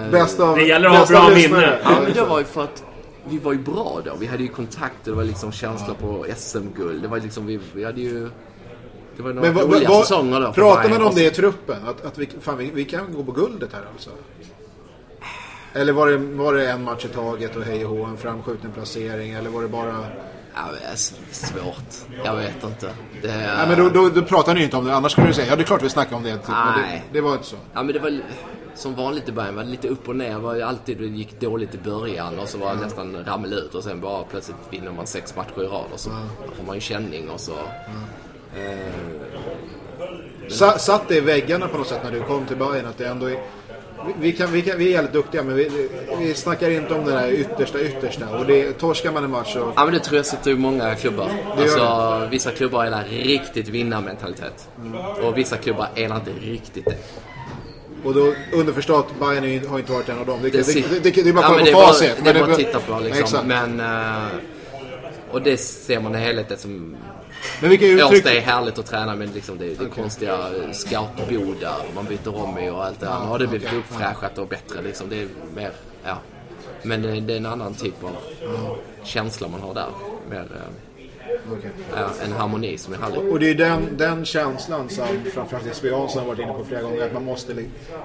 Eh, Bästa av, Det gäller att ha bra minne. Ja, men det var ju för att vi var ju bra då. Vi hade ju kontakter, det var liksom känsla på SM-guld. Det var liksom, vi, vi hade ju... Det var några Men roliga vad, säsonger då. pratar man om det i truppen? Att, att vi, fan, vi, vi kan gå på guldet här alltså? Eller var det, var det en match i taget och hej och hå, en framskjuten placering? Eller var det bara... Ja, det är svårt. Jag vet inte. Det, Nej men då, då, då pratar ni inte om det, annars skulle du säga ja det är klart vi snackar om det. Typ, men det, Nej. det var inte så. Ja men det var som vanligt i början, var lite upp och ner. Det var alltid, det gick dåligt i början och så var det nästan rammel ut och sen bara plötsligt vinner man sex matcher i rad och så får man ju känning och så... Eh, Sa, satt det i väggarna på något sätt när du kom till Bayern att det ändå är... Vi, kan, vi, kan, vi är jävligt duktiga men vi, vi snackar inte om det där yttersta yttersta. Och det, torskar man en match så... Ja men det tror jag sitter i många klubbar. Alltså vissa klubbar har en riktigt vinnarmentalitet. Och vissa klubbar är inte riktigt det. Och då underförstått, Bayern är har inte varit en av dem. Det, det, det, det, det, är bara att kolla på är facit. Det är bara att titta på liksom. Exakt. Men... eh, och det ser man i helheten som... Men vilka uttryck... Årsta är härligt att träna men liksom det, det konstiga eh, scoutbodar man byter om i och allt det där. Nu har det blivit uppfräschat och bättre liksom. Det är mer, ja. Men det, det är en annan typ av känsla man har där. Mer, eh, ja, en harmoni som är härlig. Och det är den, den känslan som framförallt Jesper Jansson har varit inne på flera gånger. Att man måste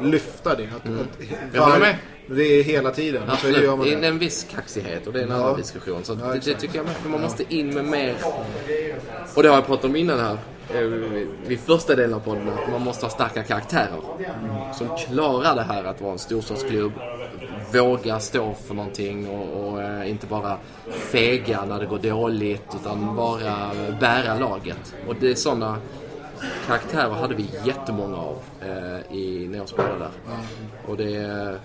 lyfta det. Att, att, Jag håller med. Det är hela tiden. Så Absolut. gör man Det är det. en viss kaxighet och det är en Ja. annan diskussion. Så det, det exakt. tycker jag med. Man måste in med mer. Och det har jag pratat om innan här. eh, Vid första delen av podden. Att man måste ha starka karaktärer. Som klarar det här att vara en storstadsklubb. Våga stå för någonting och, och eh, inte bara fega när det går dåligt. Utan bara bära laget. Och det är sådana karaktärer hade vi jättemånga av eh, i, när jag spelade där. Och det...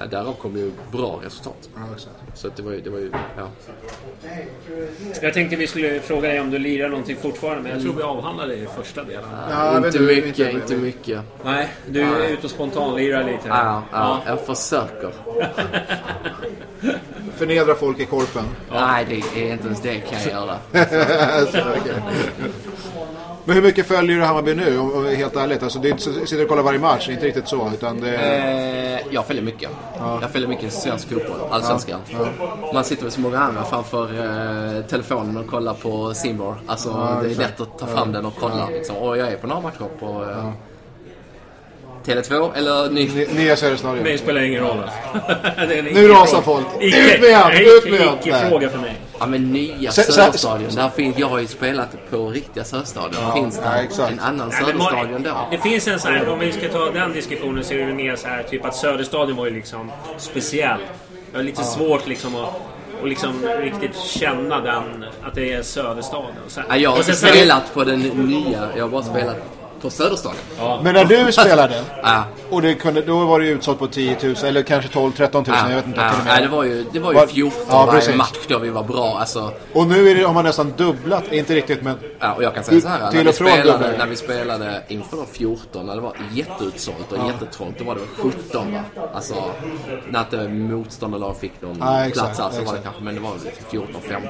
ja, därav kom ju bra resultat. Så att det var ju, det var ju ja. Jag tänkte vi skulle fråga dig om du lirar någonting fortfarande, men jag tror vi avhandlade det i första delen. Ja, inte inte, mycket, inte- inte mycket. Nej, du är ute och spontanlirar lite. Ja, ja, jag försöker. [laughs] Förnedra folk i korpen. Nej, det är inte ens det kan jag göra. [laughs] Men hur mycket följer du Hammarby nu? Om, om, helt ärligt. Alltså, så, sitter och kollar varje match, inte riktigt så. Utan det, Eh, jag följer mycket. Jag följer mycket svensk fotboll, allsvenskan. Man sitter väl så många andra framför eh, telefonen och kollar på Simor. Alltså, det är lätt att ta fram den och kolla. Liksom. Och jag är på några matcher på eh, Tele2 eller ny... Ni- Nya Söderstadion. Mig spelar ingen roll. [laughs] Det Nu rasar folk. Icke- Ut med han, ut med han. Icke-fråga för mig. Ja men nya Söderstadion. Där finns, jag har ju spelat på riktiga Söderstadion. finns det ja, en annan Söderstadion då? Det finns en sån här, om vi ska ta den diskussionen så är det mer så här typ att Söderstadion var ju liksom speciell. Det var lite svårt liksom att och liksom riktigt känna den, att det är Söderstadion. Så här. Ja, jag har Och sen inte spelat på den nya. Jag har bara spelat på Söderstadion. Men när du spelade, [laughs] Ja. och det kunde, då var det ju utsålt på 10 000 eller kanske 12-13 000. Jag vet inte. ja, nej, det var ju, det var ju Var- 14 Ja, varje precis. match då vi var bra. Alltså, Och nu är det, har man nästan dubblat, inte riktigt men... ja, och jag kan säga så här. När vi, spelade, när vi spelade inför då 14, när det var jätteutsålt och jättetrångt, då var det 17 va? Alltså, när inte motståndarlag fick någon Ja, exakt, plats alls så var det kanske, men det var liksom 14-15.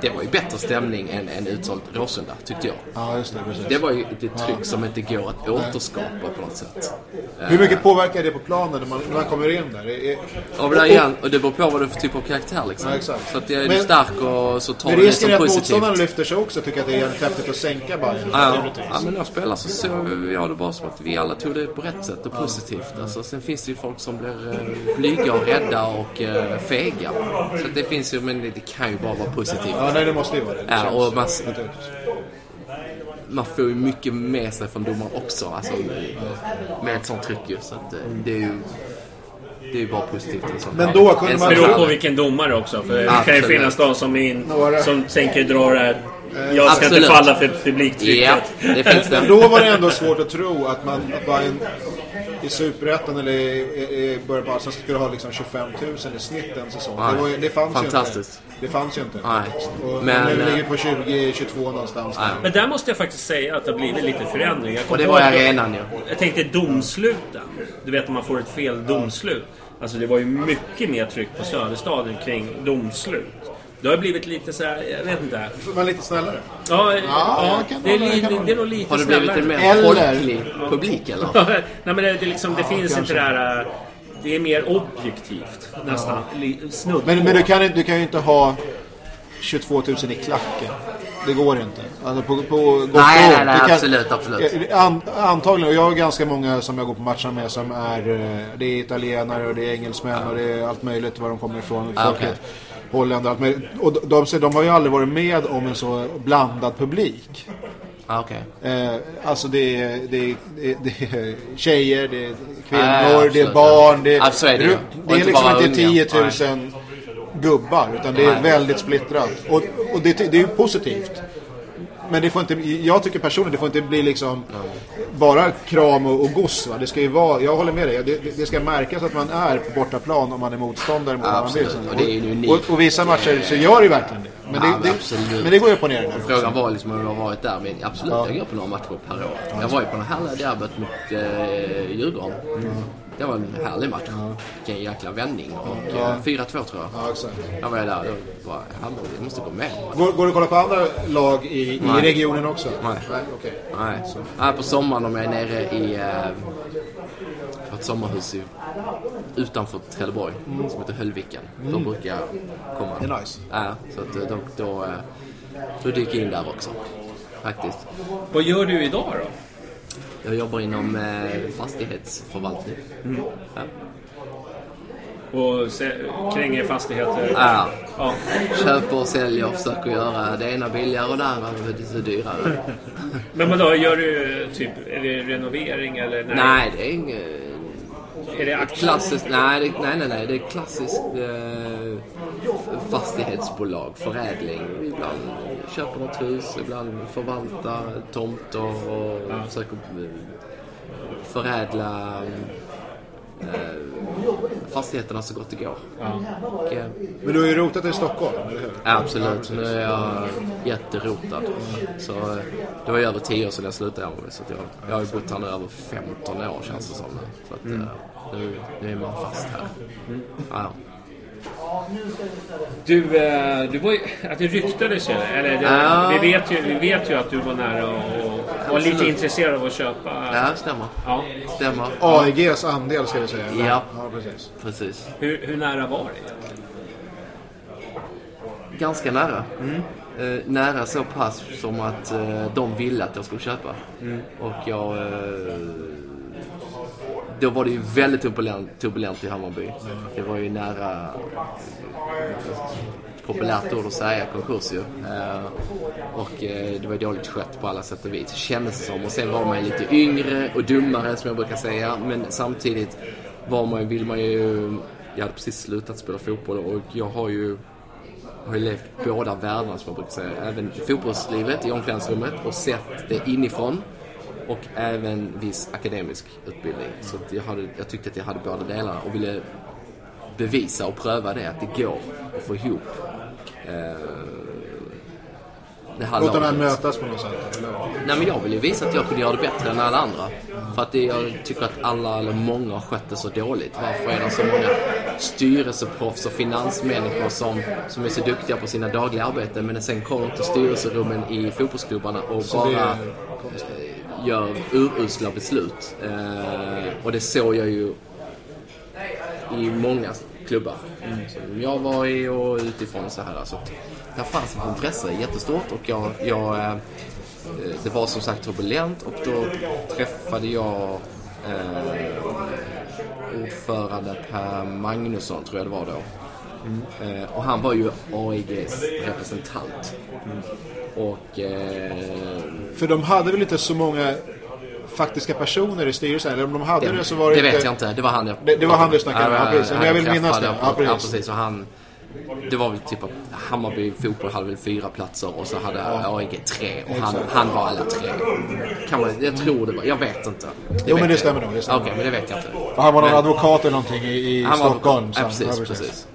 Det var ju bättre stämning än en utsålt Råsunda, tyckte jag. Ja, just det. Precis. Det var ju ett tryck som inte går att återskapa på något sätt. Hur mycket påverkar det på planen när man, när man kommer in där? Är, Ja, men där igen, och det beror på vad du för typ av karaktär liksom. Ja, exakt. Så att är du Men- stark och så tar men du det risken som är att positivt. motståndaren lyfter sig också tycker att det är jävligt häftigt att sänka Bayern. Ja, ja, men när jag spelar så såg jag det bara som att vi alla tog det på rätt sätt och positivt. Alltså, sen finns det ju folk som blir eh, blyga och rädda och eh, fega. Så det finns ju, men det, det kan ju bara vara positivt. Ja, nej, det måste ju vara det. det. Ja, och man-. Man får ju mycket med sig från domaren också. Alltså, med ett sånt tryck ju. Så att, eh, det är ju det är ju bara positivt. en sån Men då kunde en man- sån beror på vilken domare också. För det kan ju finnas de som, in, som tänker dra det här. Jag ska Absolut. inte falla för publiktrycket. Ja, det finns Men det. då var det ändå svårt att tro att man att Bayern i Superettan eller i, i, början på Allsvenskan skulle ha liksom 25 000 i snitt en säsong. Det, var, ju- det fanns Fantastiskt. ju inte. Det fanns ju inte. Nej. Och Men, nu eh, ligger på 20-22 någonstans. Nej. Men där måste jag faktiskt säga att det har blivit lite förändring. Och det var arenan ju. Jag tänkte domsluten. Du vet om man får ett fel domslut. Alltså det var ju mycket mer tryck på Söderstadion kring domslut. Det har blivit lite så här, jag vet inte. Man är lite snällare. Ja, ja, kan det, är li, kan det är nog lite Har det blivit snällare. en mer folklig publik eller? Nej men det, det, är liksom, det finns kanske. inte det här... äh, Det är mer objektivt nästan. Snudd Men, men du, kan, du kan ju inte ha 22 000 i klacken. Det går inte. Alltså på, på gott Nej, nej, nej, Det absolut, absolut. Eh, An, antagligen, och jag har ganska många som jag går på matcherna med som är, eh, det är italienare och det är engelsmän och det är allt möjligt var de kommer ifrån. Ah, Folket, Holländare, allt möjligt. Och de, de, de har ju aldrig varit med om en så blandad publik. Ah, Okej. Eh, alltså det är, det, är, det, är, tjejer, det är kvinnor, Ja, ja, det är absolut, barn. ja. Det är, Ja, så är det Och är inte liksom inte unga. 10 000 gubbar, utan det är väldigt splittrat. Och, och det, det är ju positivt. Men det får inte, jag tycker personligen det får inte bli liksom bara kram och, och goss. Va? Det ska ju vara, jag håller med dig, det, det ska märkas att man är på bortaplan om man är motståndare mot Absolut, Hammarby. och det är unikt. och, och vissa matcher så gör det ju verkligen det. Men det, Ja, det, absolut. men det går ju upp och ner. där. Frågan var liksom om jag har varit där, men absolut, jag går på några matcher per år. Jag var ju på det härliga derbyt mot eh, Djurgården. Det var en härlig match. Vilken jäkla vändning. Och eh, 4-2 tror jag. Ja, exakt. Jag var där och bara, Hammarby, jag måste gå med. Går, går det att kolla på andra lag i, i Nej. regionen också? Nej. Nej okej. Nej, Nej, på sommaren om jag är nere i eh, ett sommarhus i, utanför Trelleborg som heter Höllviken. Då brukar jag komma. Det är nice. Ja, så att eh, då, då, eh, då dyker jag in där också. Faktiskt. Vad gör du idag då? Jag jobbar inom eh, fastighetsförvaltning. Ja. Och se, kränger fastigheter? Ja. Ja. Köper och säljer och försöker göra det ena billigare och det andra lite dyrare. [laughs] Men vadå, gör du typ, är det renovering eller? Nej, det är inget... Är det klassiskt, nej, det, nej, nej, nej, det är klassiskt eh, fastighetsbolag, förädling. Ibland köper något hus, ibland förvaltar tomter och försöker eh, förädla fastigheterna så gott det går. Och, eh, Men du har ju rotat i Stockholm, eller hur? Absolut, nu är jag jätterotad. Så eh, det var ju över 10 år sedan jag slutade Hammarby. Så att jag, jag har ju bott här nu över 15 år känns det som. Så att, Mm. eh, nu, nu är man fast här. Ja. Du, eh, du var ju, att det ryktades ju, eller det, Ja. vi, vet ju, vi vet ju att du var nära och var lite intresserad av att köpa. ja, stämmer. Ja. Stämmer. AIGs andel ska vi säga. Ja. ja precis. Precis. Hur, hur nära var det? Ganska nära. Eh, nära så pass som att eh, de ville att jag skulle köpa. Och jag... Eh, då var det ju väldigt turbulent, turbulent i Hammarby. Det var ju nära... Populärt ord att säga konkurs ju. Eh, och eh, det var dåligt skött på alla sätt och vis. Kändes det som. Och sen var man ju lite yngre och dummare som jag brukar säga. Men samtidigt var man, ju- vill man ju... Jag hade precis slutat spela fotboll och jag har ju har ju levt båda världarna som jag brukar säga. Även fotbollslivet i omklädningsrummet och sett det inifrån. Och även viss akademisk utbildning. Så jag, hade, jag tyckte att jag hade båda delarna och ville bevisa och pröva det, att det går att få ihop eh, det här Låta laget. dem mötas på något sätt. Eller? Nej men jag vill ju visa att jag kunde göra det bättre än alla andra. För att det, jag tycker att alla, eller många, har skött det så dåligt. Varför är det så många styrelseproffs och finansmänniskor som, som är så duktiga på sina dagliga arbeten men sen kommer till styrelserummen i fotbollsklubbarna och bara eh, gör urusla beslut. Eh, och det såg jag ju i många klubbar som jag var i och utifrån så här. Så att där fanns ett intresse jättestort och jag, jag eh, det var som sagt turbulent och då träffade jag eh, ordförande Per Magnusson, tror jag det var då. Eh, och han var ju AIGs representant. Och eh, För de hade väl inte så många faktiska personer i styrelsen? Eller om de hade det, så var det, det inte... vet jag inte. Det var han jag Det- det var han du snackade med. Ja, precis. Men jag vill minnas det. Ja, precis. Ja, precis. Och han, det var väl typ att Hammarby fotboll hade väl fyra platser och så hade AIG tre. Och han, han var alla tre. Kan man, jag tror det var, jag vet inte. Det Jo, men det stämmer nog, det Okej, men det vet jag inte. Han var någon Men- advokat eller någonting i, i Stockholm. advokat. Ja, precis, precis.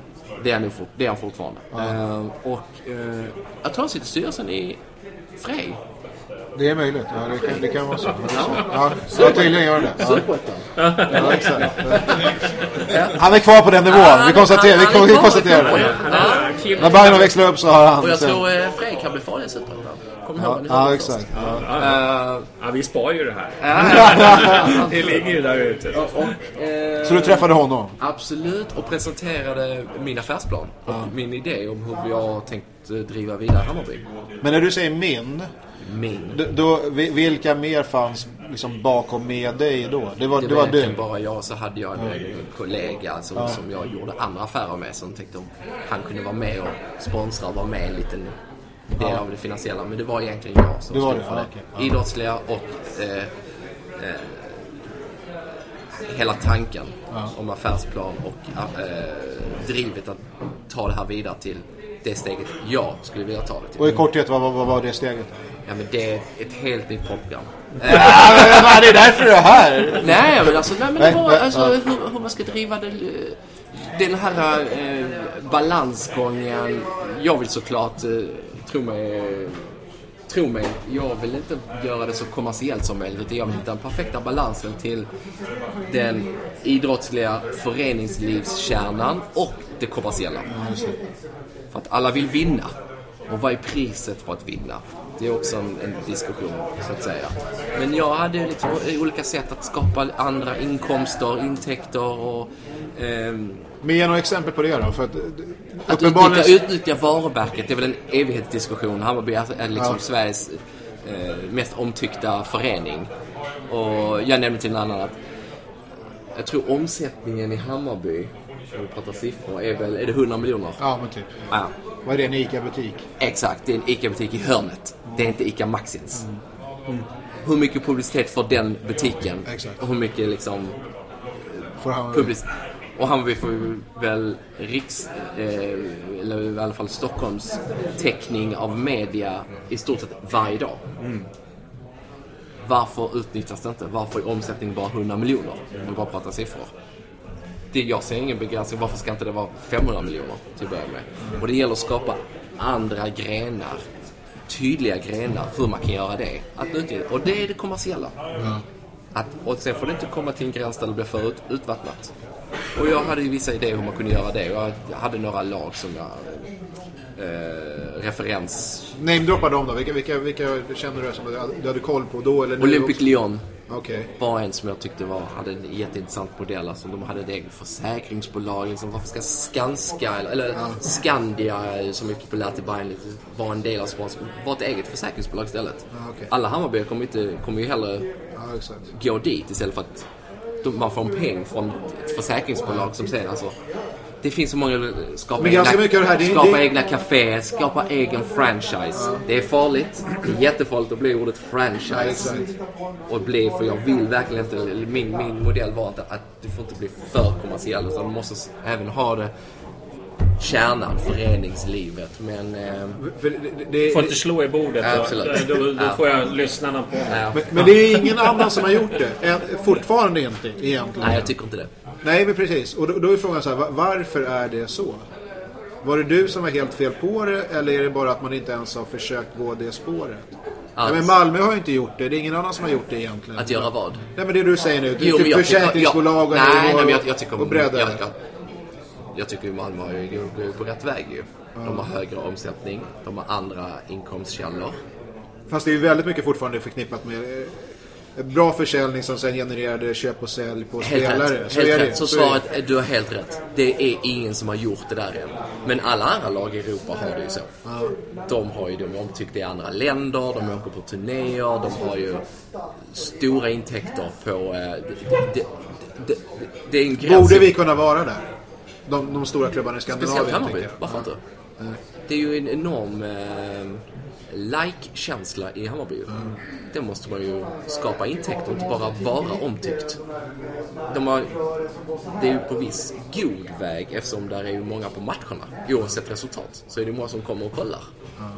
Det är han, fort, det är han fortfarande. Eh, och uh, jag tror han sitter i styrelsen i Frej. Det är möjligt. Ja, det, kan, det kan vara så. Ja, så tydligen gör det. Ja, ja, exakt. Han är kvar på den nivån. Vi konstaterar, vi, Han konstaterar det. Ja. När Bagno växlar upp så har han... Och jag tror uh, Frej kan bli farlig i Superettan. Kommer ni ihåg Ja, ja exakt. Ja. Eh, Ja, vi spar ju det här. Ja. [laughs] det ligger ju där ute. och, eh, Så du träffade honom? Absolut, och presenterade min affärsplan och min idé om hur jag tänkt eh, driva vidare Hammarby. Men när du säger min, Min. då, då, vi- vilka mer fanns liksom bakom med dig då? Det var, Det det var var du? bara jag, så hade jag en en kollega som, som jag gjorde andra affärer med som tänkte om han kunde vara med och sponsra och vara med en liten del av det finansiella. Men det var egentligen jag som Det stod det, för ja, det. okej, ja. Idrottsliga och eh, eh, hela tanken om affärsplan och eh, drivet att ta det här vidare till det steget jag skulle vilja ta det till. Och i korthet, vad, vad, vad var det steget? Ja, men det är ett helt nytt program. [laughs] det är därför du är här! Nej, men alltså, nej, men det var alltså, ja. hur, hur man ska driva det, den här eh, balansgången. Jag vill såklart, eh, tro mig, tro mig, jag vill inte göra det så kommersiellt som möjligt. Utan jag vill hitta den perfekta balansen till den idrottsliga föreningslivskärnan och det kommersiella. För att alla vill vinna. Och vad är priset för att vinna? Det är också en, en diskussion, så att säga. Men jag hade liksom olika sätt att skapa andra inkomster, intäkter och... ehm, Men ge några exempel på det då. För att, att uppenbarligen... utnyttja, utnyttja varumärket, det är väl en evighetsdiskussion. Hammarby är liksom Ja. Sveriges eh, mest omtyckta förening. Och jag nämnde till en annan att jag tror omsättningen i Hammarby, om vi pratar siffror, är väl är det 100 miljoner? Ja, men typ. Ja. Vad är det, en ICA-butik? Exakt, det är en ICA-butik i hörnet. Det är inte ICA Maxi ens. Hur mycket publicitet får den butiken? Exakt. Och hur mycket liksom Får han... publicitet? Och Hammarby får väl riks, eh, eller i alla fall Stockholms täckning av media i stort sett varje dag. Varför utnyttjas det inte? Varför är omsättningen bara 100 miljoner? Om vi bara pratar siffror. det, jag ser ingen begränsning. Varför ska inte det vara 500 miljoner till att börja med? Och det gäller att skapa andra grenar. Tydliga grenar hur man kan göra det. Att utnyttja. Och det är det kommersiella. Att, och sen får det inte komma till en gräns där det blir för ut, utvattnat. Och jag hade ju vissa idéer hur man kunde göra det. Jag hade några lag som jag... Eh, referens... Namedroppa dem då. Vilka, vilka, vilka känner du som du hade- koll på då eller nu? Olympic också? Lyon Okej. var en som jag tyckte var, hade en jätteintressant modell. Alltså, de hade ett eget försäkringsbolag. Liksom, varför ska Skanska, eller, eller Skandia eh, som är populärt i Bayern, lite, vara en del av sponsorn? Vara ett eget försäkringsbolag istället. okej. Alla Hammarbyare kommer, inte, kommer ju hellre Ja, exakt. gå dit istället för att man får en peng från ett försäkringsbolag som sen alltså det finns så många... Skapa, mycket av det här, skapa det- egna caféer, skapa egen franchise. Det är farligt. Det är jättefarligt att bli ordet franchise. Ja, och bli, för jag vill verkligen inte... Min, min modell var inte att du får inte bli för kommersiell. Utan du måste även ha det kärnan, föreningslivet. Men... Eh, För det, det, Får inte slå i bordet. Då. absolut. Då, då Ja. får jag lyssnarna på mig. men, men det är ingen annan som har gjort det. Fortfarande inte egentligen. Nej, jag tycker inte det. Nej, men precis. Och då, då är frågan så här, va- varför är det så? Var det du som var helt fel på det eller är det bara att man inte ens har försökt gå det spåret? Ja, Att- men Malmö har ju inte gjort det. Det är ingen annan som har gjort det egentligen. Att göra vad? Nej, men det du säger nu. Jo, jag tycker- försäkringsbolag och, jag, nej, och, nej, men jag, jag tycker... och bredda jag, tycker ju Malmö har ju, går ju på rätt väg ju. De har högre omsättning, de har andra inkomstkällor. Fast det är ju väldigt mycket fortfarande förknippat med eh, bra försäljning som sen genererade köp och sälj på Helt spelare. rätt. Så Helt är det. rätt. Så svaret, är, du har helt rätt. Det är ingen som har gjort det där än. Men alla andra lag i Europa har det ju så. De har ju de omtyckta i andra länder, de åker på turnéer, de har ju stora intäkter på... Eh, det, det, det, det är en gräns. Borde vi kunna vara där? De, de stora klubbarna i Speciellt Skandinavien. Hammarby, tänker jag. varför inte? Det är ju en enorm eh, like-känsla i Hammarby. Det måste man ju skapa intäkter, inte bara vara omtyckt. De har, det är ju på viss god väg eftersom där är ju många på matcherna. Oavsett resultat så är det många som kommer och kollar.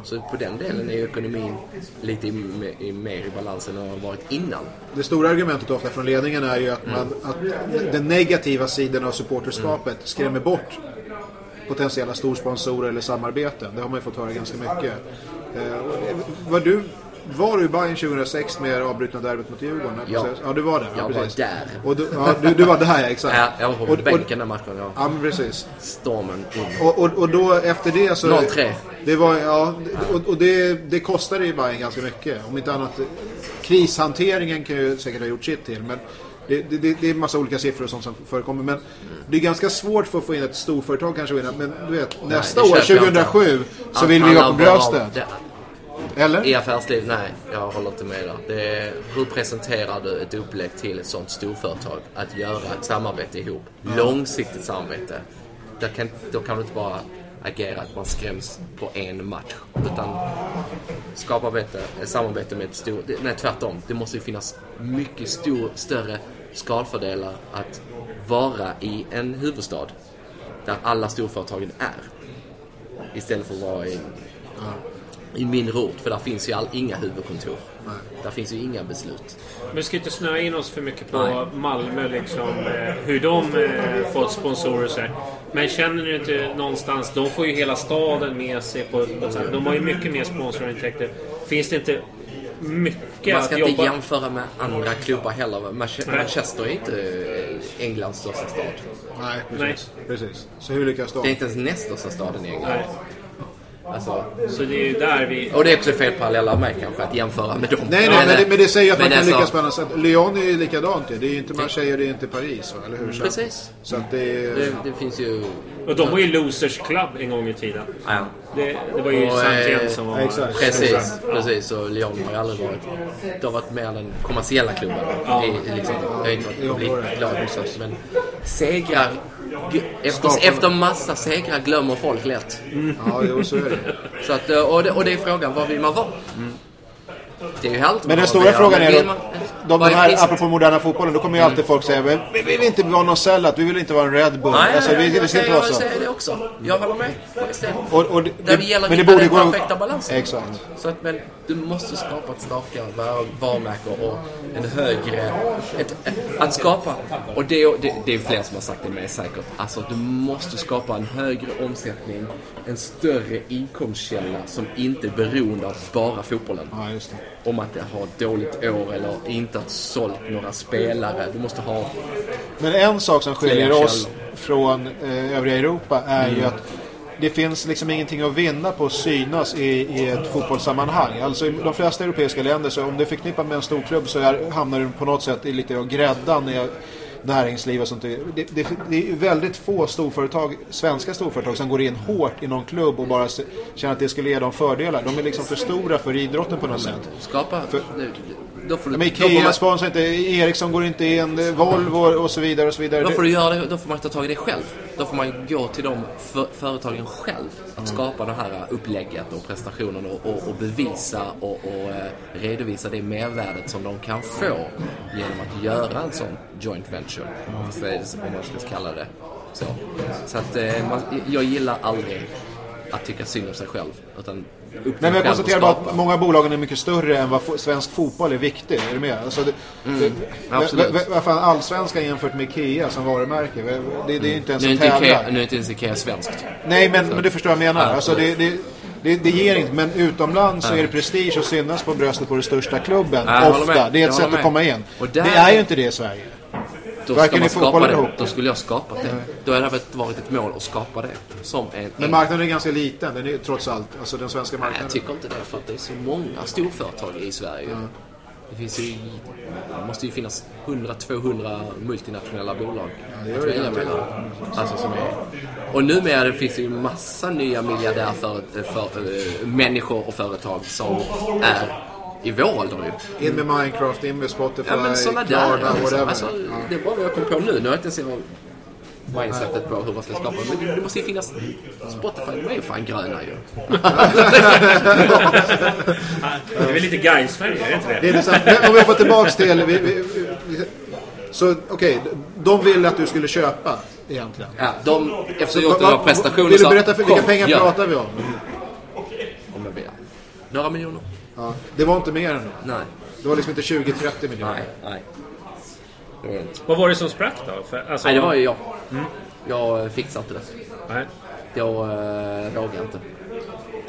Så på den delen är ju ekonomin lite i, i, mer i balans än vad den har varit innan. Det stora argumentet ofta från ledningen är ju att, Mm. man, att den negativa sidan av supporterskapet skrämmer bort potentiella storsponsorer eller samarbeten. Det har man ju fått höra ganska mycket. Eh, var, du, var du i Bayern 2006 med det avbrutna derbyt mot Djurgården? Ja. ja du var där. Jag ja, var precis. där. Och du, ja, du, du var där, ja, exakt. Ja, jag var på Och- bänken den matchen. Ja. Ja, precis. Stormen in. Och, och, och då efter det så... 0-3. Det var, ja, och, och det, det kostade ju Bayern ganska mycket. Om inte annat, krishanteringen kan ju säkert ha gjort sitt till. Men det, det, det det är en massa olika siffror och sånt som förekommer. Men det är ganska svårt för att få in ett storföretag kanske. Men du vet, nästa det år, köper jag inte. 2007, så Allt vill vi ha på bröstet. Eller? I affärsliv, nej. Jag håller inte med där. Är, hur presenterar du ett upplägg till ett sånt storföretag? Att göra ett samarbete ihop. Långsiktigt samarbete. Kan, då kan du inte bara agera att man skräms på en match. Utan skapa bättre, eh, samarbete med ett stort... Nej, tvärtom. Det måste ju finnas mycket stor, större skalfördelar att vara i en huvudstad. Där alla storföretagen är. Istället för att vara i i mindre ort, för där finns ju all, inga huvudkontor. Där finns ju inga beslut. Men vi ska inte snöa in oss för mycket på Nej. Malmö, liksom, eh, hur de eh, fått sponsorer och så här. Men känner ni inte någonstans, de får ju hela staden med sig på, på så här, De har ju mycket mer sponsorintäkter. Finns det inte mycket Man ska att inte jobba... jämföra med andra klubbar heller. Manche- Nej. Manchester är inte eh, Englands största stad. Nej, precis. precis. Så hur lyckas de? Det är inte ens näst största staden i England. Nej. Alltså, Så det är ju där vi... och det är också fel parallell av mig kanske, att jämföra med dem. Nej, nej, men det, men det säger att man men kan alltså- lyckas på annat sätt. Lyon är ju likadant ju. Det är ju inte Marseille och det är inte Paris, va? eller hur? Så, Precis. så att det är... Det, det finns ju... Och de var ju Losers Club en gång i tiden. Ja. Det, det var ju Och, eh, som var... exakt. Precis, precis. Och Lyon har ju aldrig varit... Det har varit mer den kommersiella klubben. Ja. I, i liksom, jag har inte varit publiklag också. Men segrar... Efter, efter massa segrar glömmer folk lätt. Ja, jo, så är det. Så att, eh, och, det, och det är frågan, vad vill man vara? Det är ju härligt Men den stora frågan är då, de, de här, apropå moderna fotbollen, då kommer ju alltid folk säga "Men vi vill inte vara någon sellout, vi vill inte vara en Red Bull. Nej, alltså, vi, jag vi ska säger- jag säger det också. Jag håller med. Och, och det, det men det borde den perfekta balansen. Exakt. Så att, men du måste skapa ett starkare var- varumärke och en högre... Ett, ett, att skapa... Och det, det, det är fler som har sagt det med säkert. Alltså du måste skapa en högre omsättning, en större inkomstkälla som inte är beroende av bara fotbollen. Ja, just det. Om att det har dåligt år eller inte har sålt några spelare. Du måste ha... Men en sak som skiljer oss från eh, övriga Europa är Mm. ju att det finns liksom ingenting att vinna på att synas i, i ett fotbollssammanhang. Alltså i de flesta europeiska länder så om du är förknippad med en stor klubb så är, hamnar du på något sätt i lite av gräddan i näringsliv och sånt. Det, det, det är väldigt få storföretag, svenska storföretag som går in hårt i någon klubb och bara känner att det skulle ge dem fördelar. De är liksom för stora för idrotten på något sätt. Skapa... För- nu, då får du, Men Ikea man- sponsrar inte, Ericsson går inte in, Volvo och så vidare och så vidare. Då får, du göra då får man ta tag i det själv. Då får man gå till de för, företagen själv. Att skapa det här upplägget och prestationen och, och, och bevisa och, och eh, redovisa det mervärdet som de kan få genom att göra en sån joint venture. Om man ska- kalla det så. Så att eh, man, jag gillar aldrig att tycka synd om sig själv. Utan Nej, men jag konstaterar bara att många bolagen är mycket större än vad svensk fotboll är viktig. Är du med? Alltså det, det, absolut. vad fan, allsvenskan jämfört med Ikea som varumärke. Det, det, det är ju inte ens Nu är inte Ikea, nu är inte ens Ikea svenskt. Nej, men, men du förstår vad jag menar. Ja, Alltså det, det, det, ger inte, men utomlands så är det prestige att synas på bröstet på den största klubben. Ja, ofta. Det är ett sätt att komma in. Där- Det är ju inte det i Sverige. Då, Varken ska man skapa det. ihop. Då skulle jag skapat det. Då hade det varit ett mål att skapa det. Som en, Men en marknaden är ganska liten, den är trots allt. Alltså den svenska Nej, marknaden. jag tycker inte det för att det är så många storföretag i Sverige. Det finns ju, det måste ju finnas 100-200 multinationella bolag gör att välja mellan. Alltså som är, och numera finns det ju massa nya för, eh, människor och företag som är i vår ålder nu. In med Minecraft, in med Spotify, Ja men sådana där. Klarna, Liksom. whatever. Alltså, Ja. Det är bara vad jag kom på nu. Nu har jag inte ens mindsetet på hur man ska skapa. Men det, det måste ju finnas... Spotify, de är ju fan gröna ju. [laughs] Det är väl lite Gais-färger, är det inte Det det? är om vi hoppar tillbaks till... Vi, vi, vi, så okej, de ville att du skulle köpa egentligen. Ja, de, efter Så, att gjort några va- prestationer Vill du berätta för vilka "Kom, pengar gör." pratar vi om? Om jag ber. Några miljoner? Ja, det var inte mer än det. Nej. Det var liksom inte 20-30 miljoner. Nej, nej. Det var det inte. Vad var det som sprack då? För, alltså, Nej, det var ju jag. Jag eh, fixar inte det. Nej. Jag äh, vågar inte.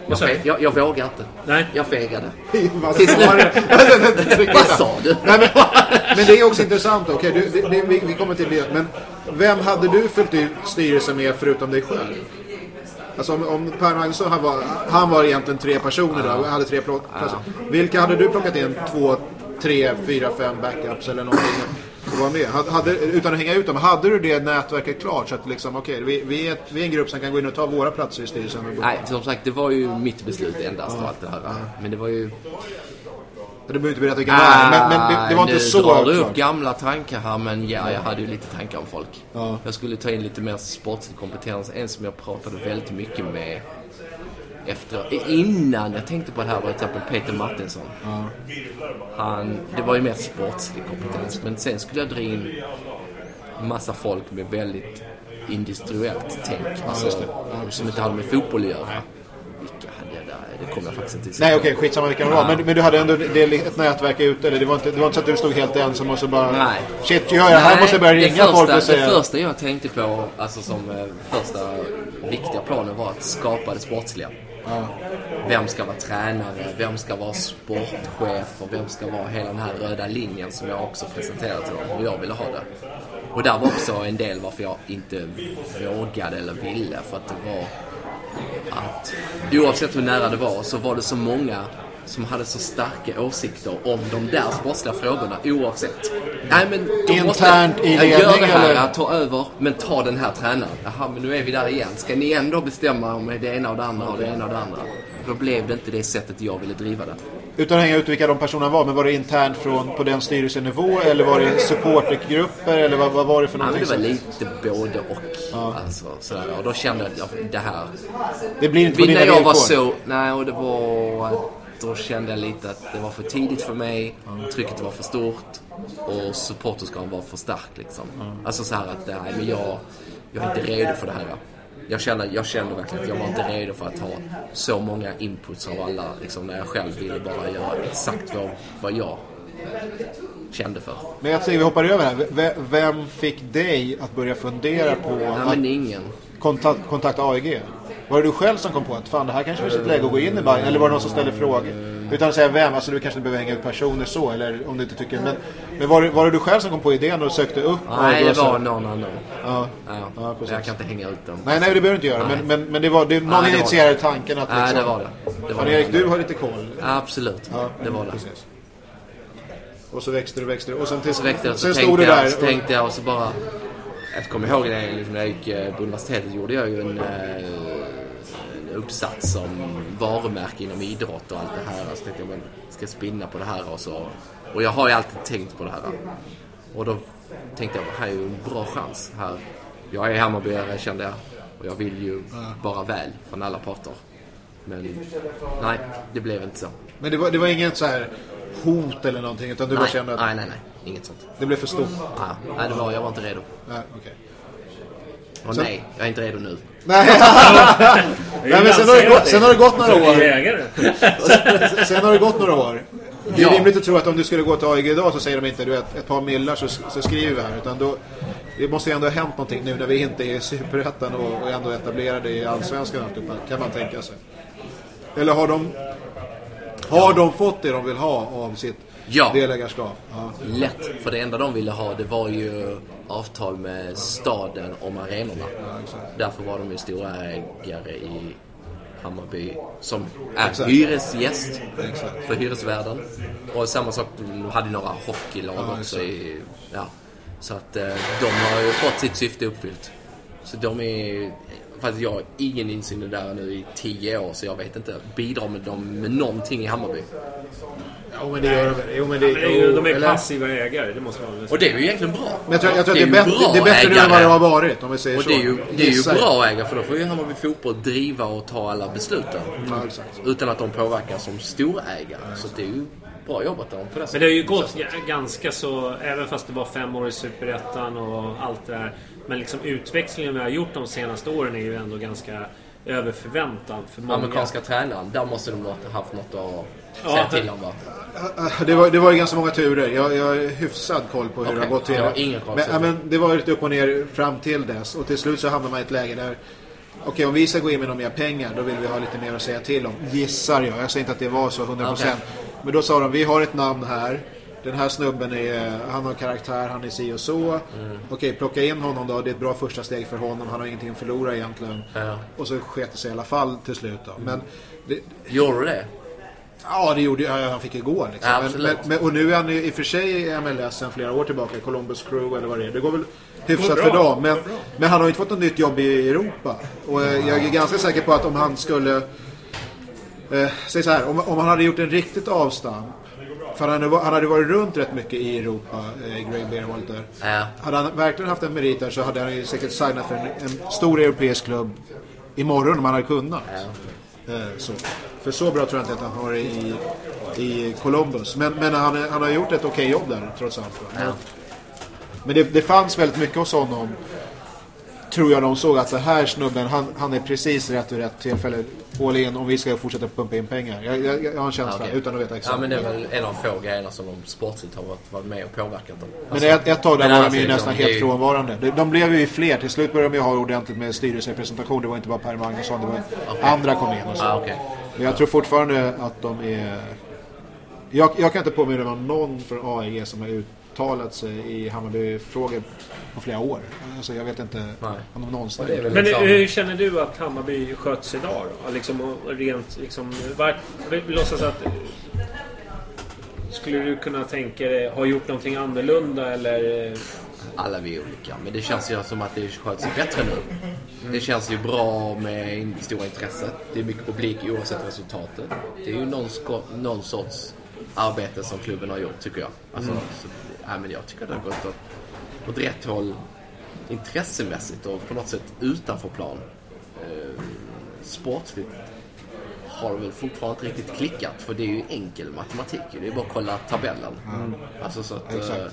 Jag, fe- jag, jag vågar inte. Nej. Jag fegade. [laughs] Vad sa du? [laughs] [laughs] Nej, men, men det är också intressant. Okej, du, det, det, vi, vi kommer till det. Men vem hade du fyllt ut styrelsen med förutom dig själv? Alltså om, om Per Magnusson, han var, han var egentligen tre personer då, och hade tre platser. Vilka hade du plockat in? Två, tre, fyra, fem backups eller någonting? Och var med. Hade, utan att hänga ut dem, hade du det nätverket klart? Så att liksom, okej, vi, vi, är vi är en grupp som kan gå in och ta våra platser i styrelsen. Nej, som sagt, det var ju mitt beslut endast och allt det här. Men det var ju... Du behöver inte berätta vilka det var, men, men det, det var inte nu så drar du upp gamla tankar här, men ja, jag hade ju lite tankar om folk. Ja. Jag skulle ta in lite mer sportslig kompetens. En som jag pratade väldigt mycket med efter, innan jag tänkte på det här var till exempel Peter Martinsson. Han, det var ju mer sportslig kompetens, men sen skulle jag dra in massa folk med väldigt industriellt tänk. Alltså, som inte hade med fotboll att göra. Vilka hade jag där? Det kommer jag faktiskt inte. Nej okej, skitsamma vilka det var. Men, men du hade ändå det, ett nätverk ute, eller det var, inte, det var inte så att du stod helt ensam och så bara... Nej. Shit, gör jag? Här måste jag börja ringa första, folk och säga... Det första jag tänkte på, alltså som eh, första viktiga planen var att skapa det sportsliga. Vem ska vara tränare? Vem ska vara sportchef? Och vem ska vara hela den här röda linjen som jag också presenterade till dem hur jag ville ha det. Och där var också en del varför jag inte vågade eller ville. För att det var att oavsett hur nära det var så var det så många som hade så starka åsikter om de där sportsliga frågorna oavsett. Nej men då Internt i jag gör ledning, det här, eller? ta över, men ta den här tränaren. Jaha, men nu är vi där igen. Ska ni ändå bestämma om det ena och det andra och det ena och det andra? Då blev det inte det sättet jag ville driva det. Utan att hänga ut vilka de personerna var, men var det internt från, på den styrelsenivå eller var det supportergrupper eller vad, vad var det för Ja, någonting? det var lite både och. Alltså, sådär. Och då kände jag att ja, det här det blir inte på dina jag villkor. var så, nej och det var då kände jag lite att det var för tidigt för mig, trycket var för stort och supporterskaran var för stark liksom. Alltså så här att nej men jag, jag är inte redo för det här. Jag kände, jag kände verkligen att jag var inte redo för att ha så många inputs av alla. Liksom, när jag själv ville bara göra exakt vad, vad jag kände för. Men jag tänker vi hoppar över här. V- Vem fick dig att börja fundera på Nej, att men ingen. kontakt, kontakta AEG? Var det du själv som kom på att fan det här kanske finns ett läge att gå in i Bayern? Eller var det någon som ställde frågor? Utan att säga vem, alltså du kanske inte behöver hänga ut personer så, eller om du inte tycker. Men, men var, det, var det du själv som kom på idén och sökte upp Nej, det och så- var någon annan. Ja. Ja, Ja, jag kan inte hänga ut dem. Nej, nej det behöver du inte göra. Nej. Men, men, men det var det, någon Nej, det initierade det. tanken att Nej, liksom, det var det. det var det. Erik, du har lite koll. Absolut, det var det. Precis. Och så växte du, växte du. Och sen, till, Så jag, så sen tänkte stod du där. så tänkte jag och så bara... Jag kommer ihåg det, liksom, när jag gick eh, på universitetet gjorde jag ju en, eh, uppsats om varumärke inom idrott och allt det här. Så tänkte jag, men ska spinna på det här och så. Och jag har ju alltid tänkt på det här. Och då tänkte jag, här är ju en bra chans. Här. Jag är Hammarbyare kände jag. Och jag vill ju bara väl från alla parter. Men nej, det blev inte så. Men det var, det var inget så här hot eller någonting. Utan du bara nej, kände att nej, nej, nej. Inget sånt. det blev för stort. Ja, nej, det var, jag var inte redo. Nej, okej. Och Så- nej, jag är inte redo nu. Nej. [laughs] Nej, men sen har, det gått, sen har det gått några Så du är år. [laughs] Sen har det gått några år. Det är rimligt att tro att om du skulle gå till AIG idag så säger de inte du vet, ett par millar så, så skriver vi här. Utan då, det måste ju ändå ha hänt någonting nu när vi inte är i Superettan och, och ändå etablerade i Allsvenskan. Kan man tänka sig. Eller har de, har de fått det de vill ha av sitt Ja. delägarskap? Ja. Lätt, för det enda de ville ha det var ju avtal med staden om arenorna. Därför var de ju stora ägare i Hammarby som är Exakt. hyresgäst Exakt. för hyresvärden. Och samma sak, de hade några hockeylag Ja, också. I, ja. Så att eh, de har ju fått sitt syfte uppfyllt. Så de är... Fast jag har ingen insyn i det där nu i tio år så jag vet inte. Bidrar med dem med någonting i Hammarby? Jo men det gör de. Jo men det, Det är ju- De är eller- passiva ägare, det måste man väl Och det är ju egentligen bra. Men jag tror, jag tror att det är, ju bättre, bra det är bättre nu än vad det ägare. har varit om vi säger Och så. det är ju, det är ju bra ägare för då får ju Hammarby Fotboll driva och ta alla besluten. Exakt. Utan att de påverkar som storägare. Så det är ju bra jobbat av dem på det Men det har ju gått ganska så, även fast det var fem år i Superettan och allt det där. Men liksom utväxlingen vi har gjort de senaste åren är ju ändå ganska över förväntan för många. Amerikanska tränaren, där måste de ha haft något att Ja, säga det- till om va? Det var, det var ju ganska många turer. Jag, jag har hyfsad koll på hur det Okej, har gått till. koll. men, ja, men det var ju lite upp och ner fram till dess. Och till slut så hamnar man i ett läge där Okej, om vi ska gå in med några mer pengar då vill vi ha lite mer att säga till om. Gissar jag. Jag säger inte att det var så 100%. Okej. Men då sa de, vi har ett namn här. Den här snubben är, han har karaktär, han är si och så. Mm. Okej, plocka in honom då. Det är ett bra första steg för honom. Han har ingenting att förlora egentligen. Ja. Och så sket det sig i alla fall till slut då. Men det, Gjorde det? Ja, det gjorde jag. Han fick gå liksom. Ja, men, men, men, och nu är han i och för sig i MLS sedan flera år tillbaka. Columbus Crew eller vad det är. Det går väl hyfsat för dem. Men, men han har ju inte fått något nytt jobb i Europa. Och eh, jag är ganska säker på att om han skulle... Eh, säg så här, om, om han hade gjort en riktigt avstamp. För han, hade- han hade varit runt rätt mycket i Europa, eh, Greg Beerwalter. Ja. Hade han verkligen haft en merit där så hade han ju säkert signat för en, en stor europeisk klubb imorgon om han hade kunnat. Eh, så. För så bra tror jag inte att han har det i, i Columbus. Men, men han, han har gjort ett okej jobb där trots allt. Ja. Men det, det fanns väldigt mycket hos honom. Tror jag de såg att den här snubben, han, han är precis rätt vid rätt tillfälle. All in om vi ska fortsätta pumpa in pengar. Jag, jag, jag har en känsla Okej. utan att veta exakt. Ja men det är väl en av få grejerna som de sportsligt har varit, med och påverkat dem. Men ett, ett tag där var de alltså, ju liksom, nästan är helt ju- frånvarande. De, de blev ju fler. Till slut började de ju ha ordentligt med styrelserepresentation. Det var inte bara Per Magnusson, det var andra kom in och så. Ah, okej. Men jag tror fortfarande att de är... Jag, jag kan inte påminna mig om någon från AEG som har uttalat sig i Hammarby-frågor på flera år. Alltså jag vet inte Nej. om de någonsin Men liksom- hur känner du att Hammarby sköts idag då? Liksom rent liksom... Var, låtsas att... Skulle du kunna tänka dig ha gjort någonting annorlunda eller... Alla vi är olika, men det känns ju som att det sköts bättre nu. Det känns ju bra med stora intresset. Det är mycket publik oavsett resultatet. Det är ju någon, sko- någon sorts arbete som klubben har gjort, tycker jag. Alltså, så, ja, men jag tycker det har gått åt, åt rätt håll intressemässigt och på något sätt utanför plan. Eh, sportsligt har det väl fortfarande inte riktigt klickat för det är ju enkel matematik. Det är bara att kolla tabellen. Alltså så att, eh,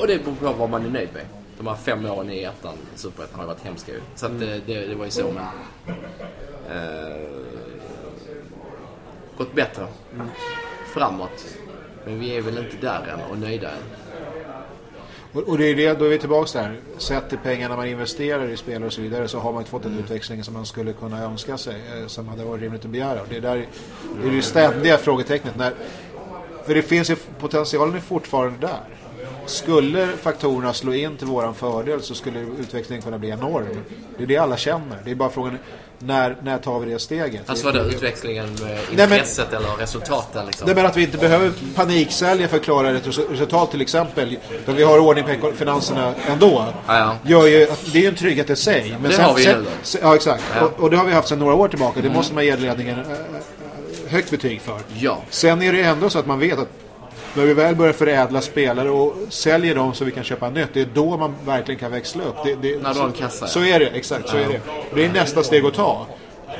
och det beror på vad man är nöjd med. De här fem åren i ettan, superettan, har varit hemska ju. Så att det, det, det var ju så, men... Eh, gått bättre. Framåt. Men vi är väl inte där än och nöjda än. Och, och det är det, då är vi tillbaka där. Sett till pengarna man investerar i spelare och så vidare så har man inte fått den utväxling som man skulle kunna önska sig. Eh, som hade varit rimligt att begära. Och det är där det är det ständiga frågetecknet. När, för det finns ju, potentialen är fortfarande där. Skulle faktorerna slå in till våran fördel så skulle utvecklingen kunna bli enorm. Det är det alla känner. Det är bara frågan när, när tar vi det steget? Alltså vadå, utväxlingen med Nej, men- intresset eller resultaten liksom? Det menar att vi inte behöver paniksälja för att klara ett res- resultat till exempel. Utan vi har ordning på finanserna ändå. Ja, ja. Gör ju det är ju en trygghet i sig. Men Det har vi då. sen, Ja, exakt. Ja. Och, och det har vi haft sedan några år tillbaka. Det måste man ge ledningen äh, äh, högt betyg för. Ja. Sen är det ändå så att man vet att när vi väl börjar förädla spelare och säljer dem så vi kan köpa nytt, det är då man verkligen kan växla upp. Det, det, När du har en kassa, Så är det, exakt. Så är det. Det är nästa steg att ta.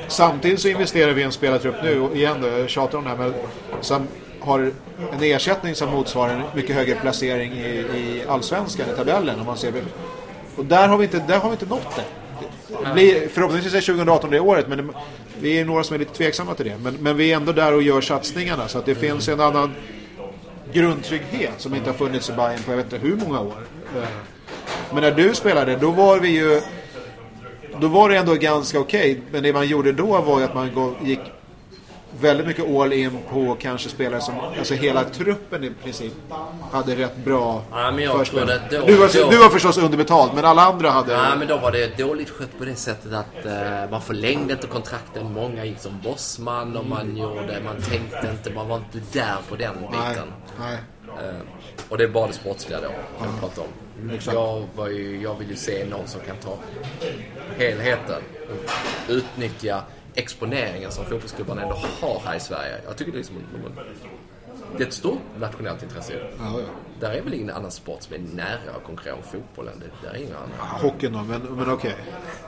Samtidigt så investerar vi i en spelartrupp nu, och igen då, jag tjatar om det här, men som har en ersättning som motsvarar en mycket högre placering i, i allsvenskan i tabellen. Om man ser. Och där har vi inte, där har vi inte nått det. Det blir, förhoppningsvis är 2018 det året, men det, vi är några som är lite tveksamma till det. Men, men vi är ändå där och gör satsningarna, så att det finns en annan grundtrygghet som inte har funnits i Bayern på jag vet inte hur många år. Eh, men när du spelade, då var vi ju... Då var det ändå ganska okej. Men det man gjorde då var ju att man gick väldigt mycket all in på kanske spelare som... Alltså hela truppen i princip hade rätt bra Ja, men jag förspel. tror det då- du, var, då- du var förstås underbetald, men alla andra hade... Ja, men då var det dåligt skött på det sättet att eh, man förlängde inte kontrakten. Många gick som bossman och man gjorde, man tänkte inte, man var inte där på den nej, biten. nej. Eh, och det är bara det sportsliga då, kan vi prata om. Exakt. Jag, var ju, jag vill ju se någon som kan ta helheten och utnyttja exponeringen som fotbollsklubbarna ändå har här i Sverige. Jag tycker det är, liksom, det är ett stort nationellt intresse. Ja, ja. Där är väl ingen annan sport som är nära att konkurrera om fotbollen. Det, där är ingen annan. Hockeyn då, men, men okej.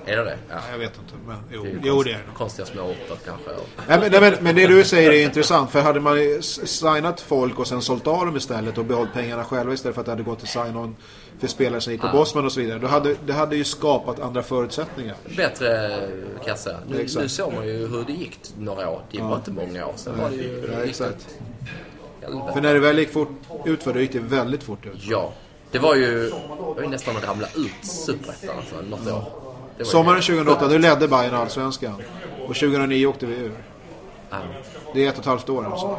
Är det det? Ja. Jag vet inte, men jo, Det är jo konst- det är det. Konstiga små orter kanske. Nej, men, nej, men, men det du säger är intressant. För hade man signat folk och sen sålt av dem istället och behållit pengarna själva istället för att det hade gått till sign-on för spelare som gick på Bosman och så vidare. Då hade, det hade ju skapat andra förutsättningar. Bättre kassa. Nu, Exakt. nu såg man ju hur det gick några år. Det var inte många år sedan. Var det ju Ja, exakt. För när det väl gick fort utför, då gick det väldigt fort ut. Ja. Det var ju, det var ju nästan att ramla ut superettan alltså, något år. Var ju- Sommaren 2008, då ledde Bayern allsvenskan. Och 2009 åkte vi ur. Ja. Det är ett och ett halvt år alltså.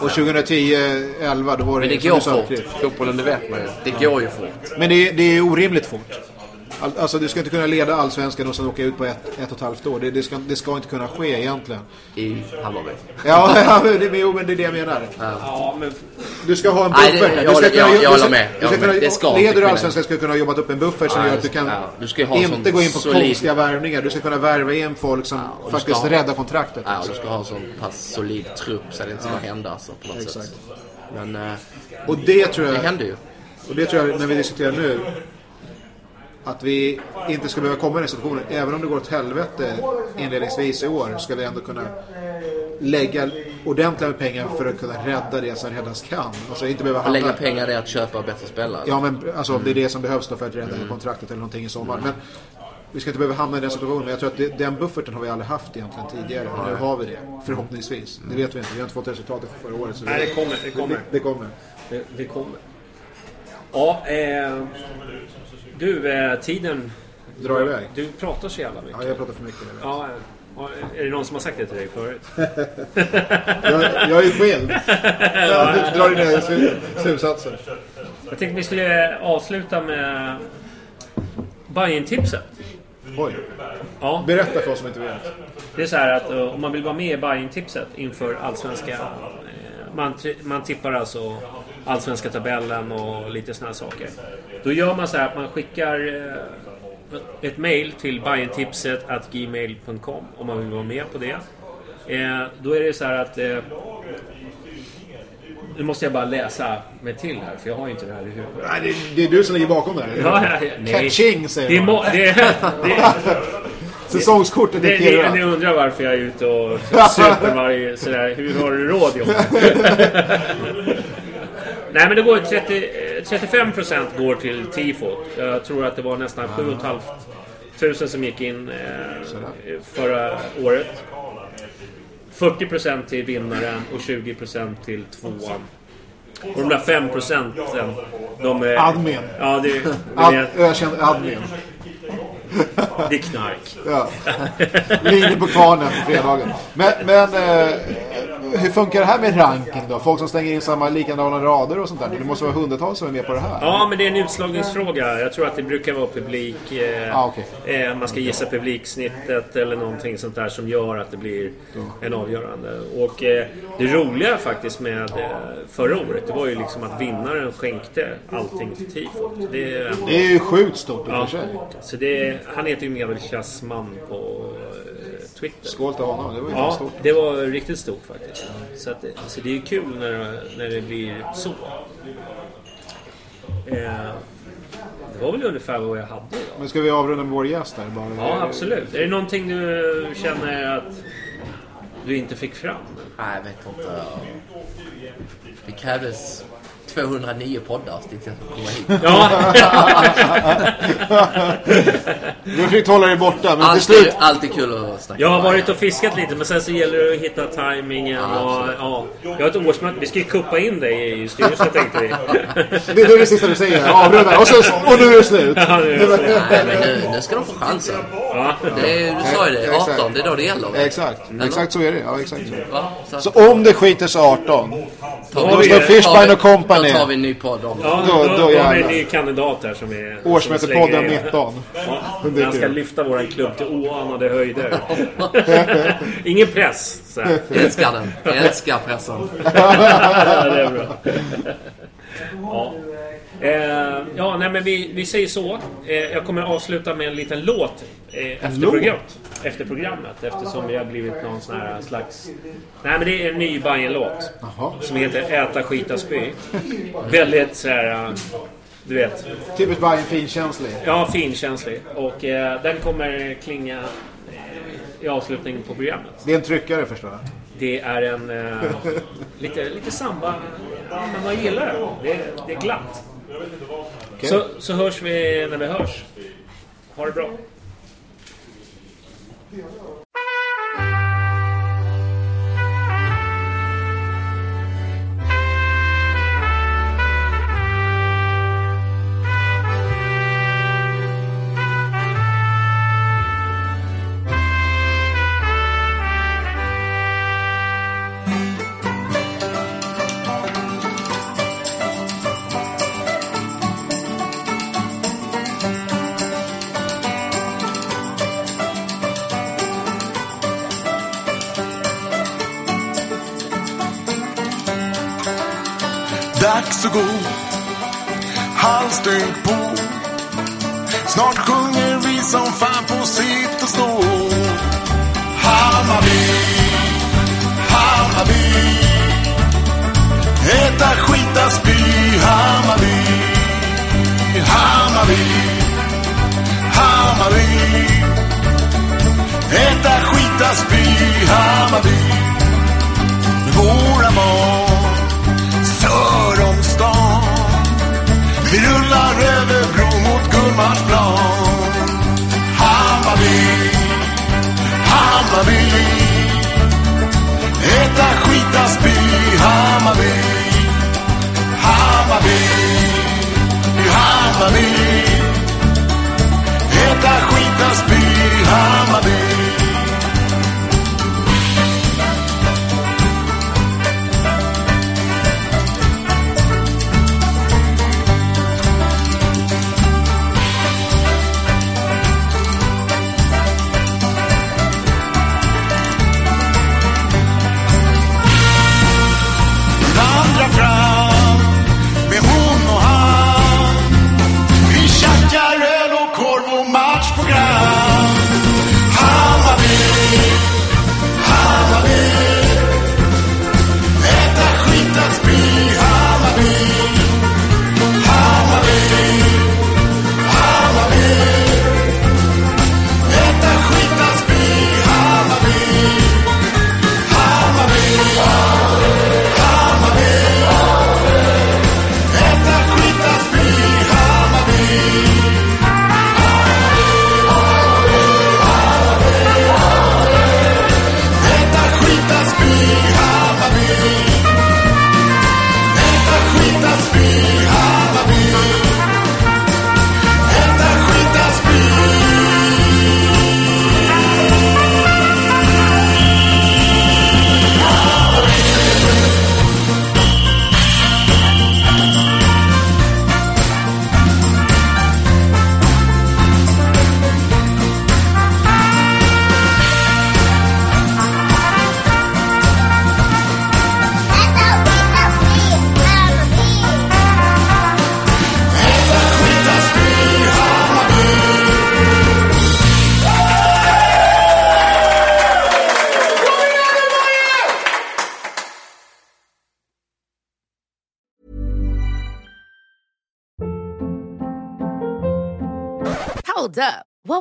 Och 2010-11 då var det... Men det går fort. Fotbollen, det vet man ju. Det går ju fort. Men det är, det är orimligt fort. All- Alltså du ska inte kunna leda allsvenskan och sen åka ut på ett, ett och ett halvt år. Det, det, ska, det ska inte kunna ske egentligen. I Hammarby. Ja, [laughs] ja men det, jo, men det är det jag menar. Ja, men Du ska ha en Nej, det- buffert. där. jag du ska kunna, jag- jag ska- håller med. Du ska med. kunna, Det ska leder du allsvenskan ska du kunna ha jobbat upp en buffert som Ja, gör att du kan ja. Du ska ha inte gå in på solid- konstiga värvningar. Du ska kunna värva in folk som du faktiskt ska ha- räddar kontraktet. Ja, du ska ha en sån pass solid trupp så det inte ska hända alltså, på något Exakt. sätt. Men eh, Och det tror jag... det händer ju. Och det tror jag när vi diskuterar nu. Att vi inte ska behöva komma i den situationen. Även om det går åt helvete inledningsvis i år. Ska vi ändå kunna lägga ordentliga med pengar för att kunna rädda det som räddas kan. Alltså inte behöva hamna... lägga pengar i att köpa bättre spelare. Ja men alltså om det är det som behövs då för att rädda kontraktet eller någonting i sommar. Men vi ska inte behöva hamna i den situationen. Men jag tror att det, den bufferten har vi aldrig haft egentligen tidigare. Nu har vi det. Förhoppningsvis. Det vet vi inte. Vi har inte fått resultatet för förra året. Så Nej, det kommer, det kommer. Det, det kommer. det, det kommer. Ja, eh, du, eh, tiden... Dra iväg. Du pratar så jävla mycket. Ja, jag pratar för mycket. nu. Ja, är det någon som har sagt det till dig förut? [laughs] Jag, jag är skild. [laughs] Jag drar dina slu- slutsatser. Jag tänkte vi skulle avsluta med Bajen-tipset. Oj. Ja, Berätta för oss som inte vet. det är så här att eh, om man vill vara med i Bajen-tipset inför allsvenska... eh, Man, man tippar alltså allsvenska tabellen och lite här saker. Då gör man så här att man skickar eh, ett mail till bajentipset at gmail.com om man vill vara med på det. Eh, Då är det så här att... eh, Nu måste jag bara läsa mig till här, för jag har ju inte det här i huvudet. Nej, det, det är du som ligger bakom det här. Ja, ja, nej. Catching säger Det man. det, är, det, [laughs] Säsongskortet det, det, Kiruna. Ni undrar varför jag är ute och super [laughs] varje sådär. Hur har du råd John? [laughs] Nej men det går 30, 35% går till tifot. Jag tror att det var nästan 7 500 som gick in eh, förra året. 40% till vinnaren och 20% till tvåan. Och de där 5 procenten, de är... Admin. Ja, det, [laughs] Ad, det, ökänd admin. det är knark. Ja. Linje på kvarnen på fredagen. Men, men eh, hur funkar det här med ranking då? Folk som stänger in samma likadana rader och sånt där. Det måste vara hundratals som är med på det här. Ja, men det är en utslagningsfråga. Jag tror att det brukar vara publik... Eh, Ah, okej. eh, man ska gissa publiksnittet eller någonting sånt där som gör att det blir en avgörande. Och eh, det roliga faktiskt med eh, förra året, det var ju liksom att vinnaren skänkte allting till tifot. Det, Det är ju sjukt stort i och för sig. så det, han heter ju medelklassman på Twitter. Skål till honom. Det var ju Ja, stort. det var riktigt stort faktiskt. Så, att, det- så det är ju kul när, när det blir så. Eh, det var väl ungefär vad jag hade idag. Men ska vi avrunda med vår gäst här? Bara? Ja, absolut. Är det någonting du känner att du inte fick fram? Nej, jag vet inte. Det krävdes 209 poddavsnitt för att komma hit. Du har försökt hålla dig borta, men till Alltid, slut... alltid kul att snacka Jag har varit och fiskat lite men sen så gäller det att hitta tajmingen och ja. Jag har ett årsmöte. Vi ska ju kuppa in dig i styrelsen tänkte vi. [laughs] Det är det sista du säger. Avrunda. Och, så, och nu är det slut. Ja, det är så. Nej, men nu, nu ska de få chansen. Ja. Det är, du sa ju det, 18, det är då det gäller. va? Exakt. Exakt så är det. Ja, exakt så. Så, Så om det skiter sig 18, tar har då står Fishbine och Company. Då tar vi en ny podd om det. Ja, Då- då, då då, har vi en ny kandidat här som är... Årsmötepodden slänger in. 19. Ja, han ska lyfta våran klubb till oanade höjder. [laughs] Ingen press. Så här. Jag älskar den. Jag älskar pressen. [laughs] Ja, det är bra. Ja. Eh, ja, nej men vi, vi säger så. Eh, jag kommer avsluta med en liten låt eh, efter, låt? program, efter programmet. Eftersom vi har blivit någon sån här slags... Nej men det är en ny Bajen-låt. Som heter Äta, skita, spy. Väldigt så här... eh, Du vet. Typiskt Bajen finkänslig. Ja, finkänslig. Och eh, den kommer klinga eh, i avslutningen på programmet. Det är en tryckare förstår jag. Det är en... Lite, lite samba. Men man gillar det. Det, det är glatt. Så, så hörs vi när vi hörs. Ha det bra. Dags att gå Halsduk på. Snart sjunger vi som fan på sitt och stå. Hammarby Hammarby. Äta, skita, spy Hammarby. Hammarby Hammarby. Äta, skita, spy Hammarby. Med våra barn. Vi rullar över bro mot Gullmarsplan Hammarby, Hammarby. Äta, skita, spy Hammarby Hammarby, Hammarby. Äta, skita, spy Hammarby.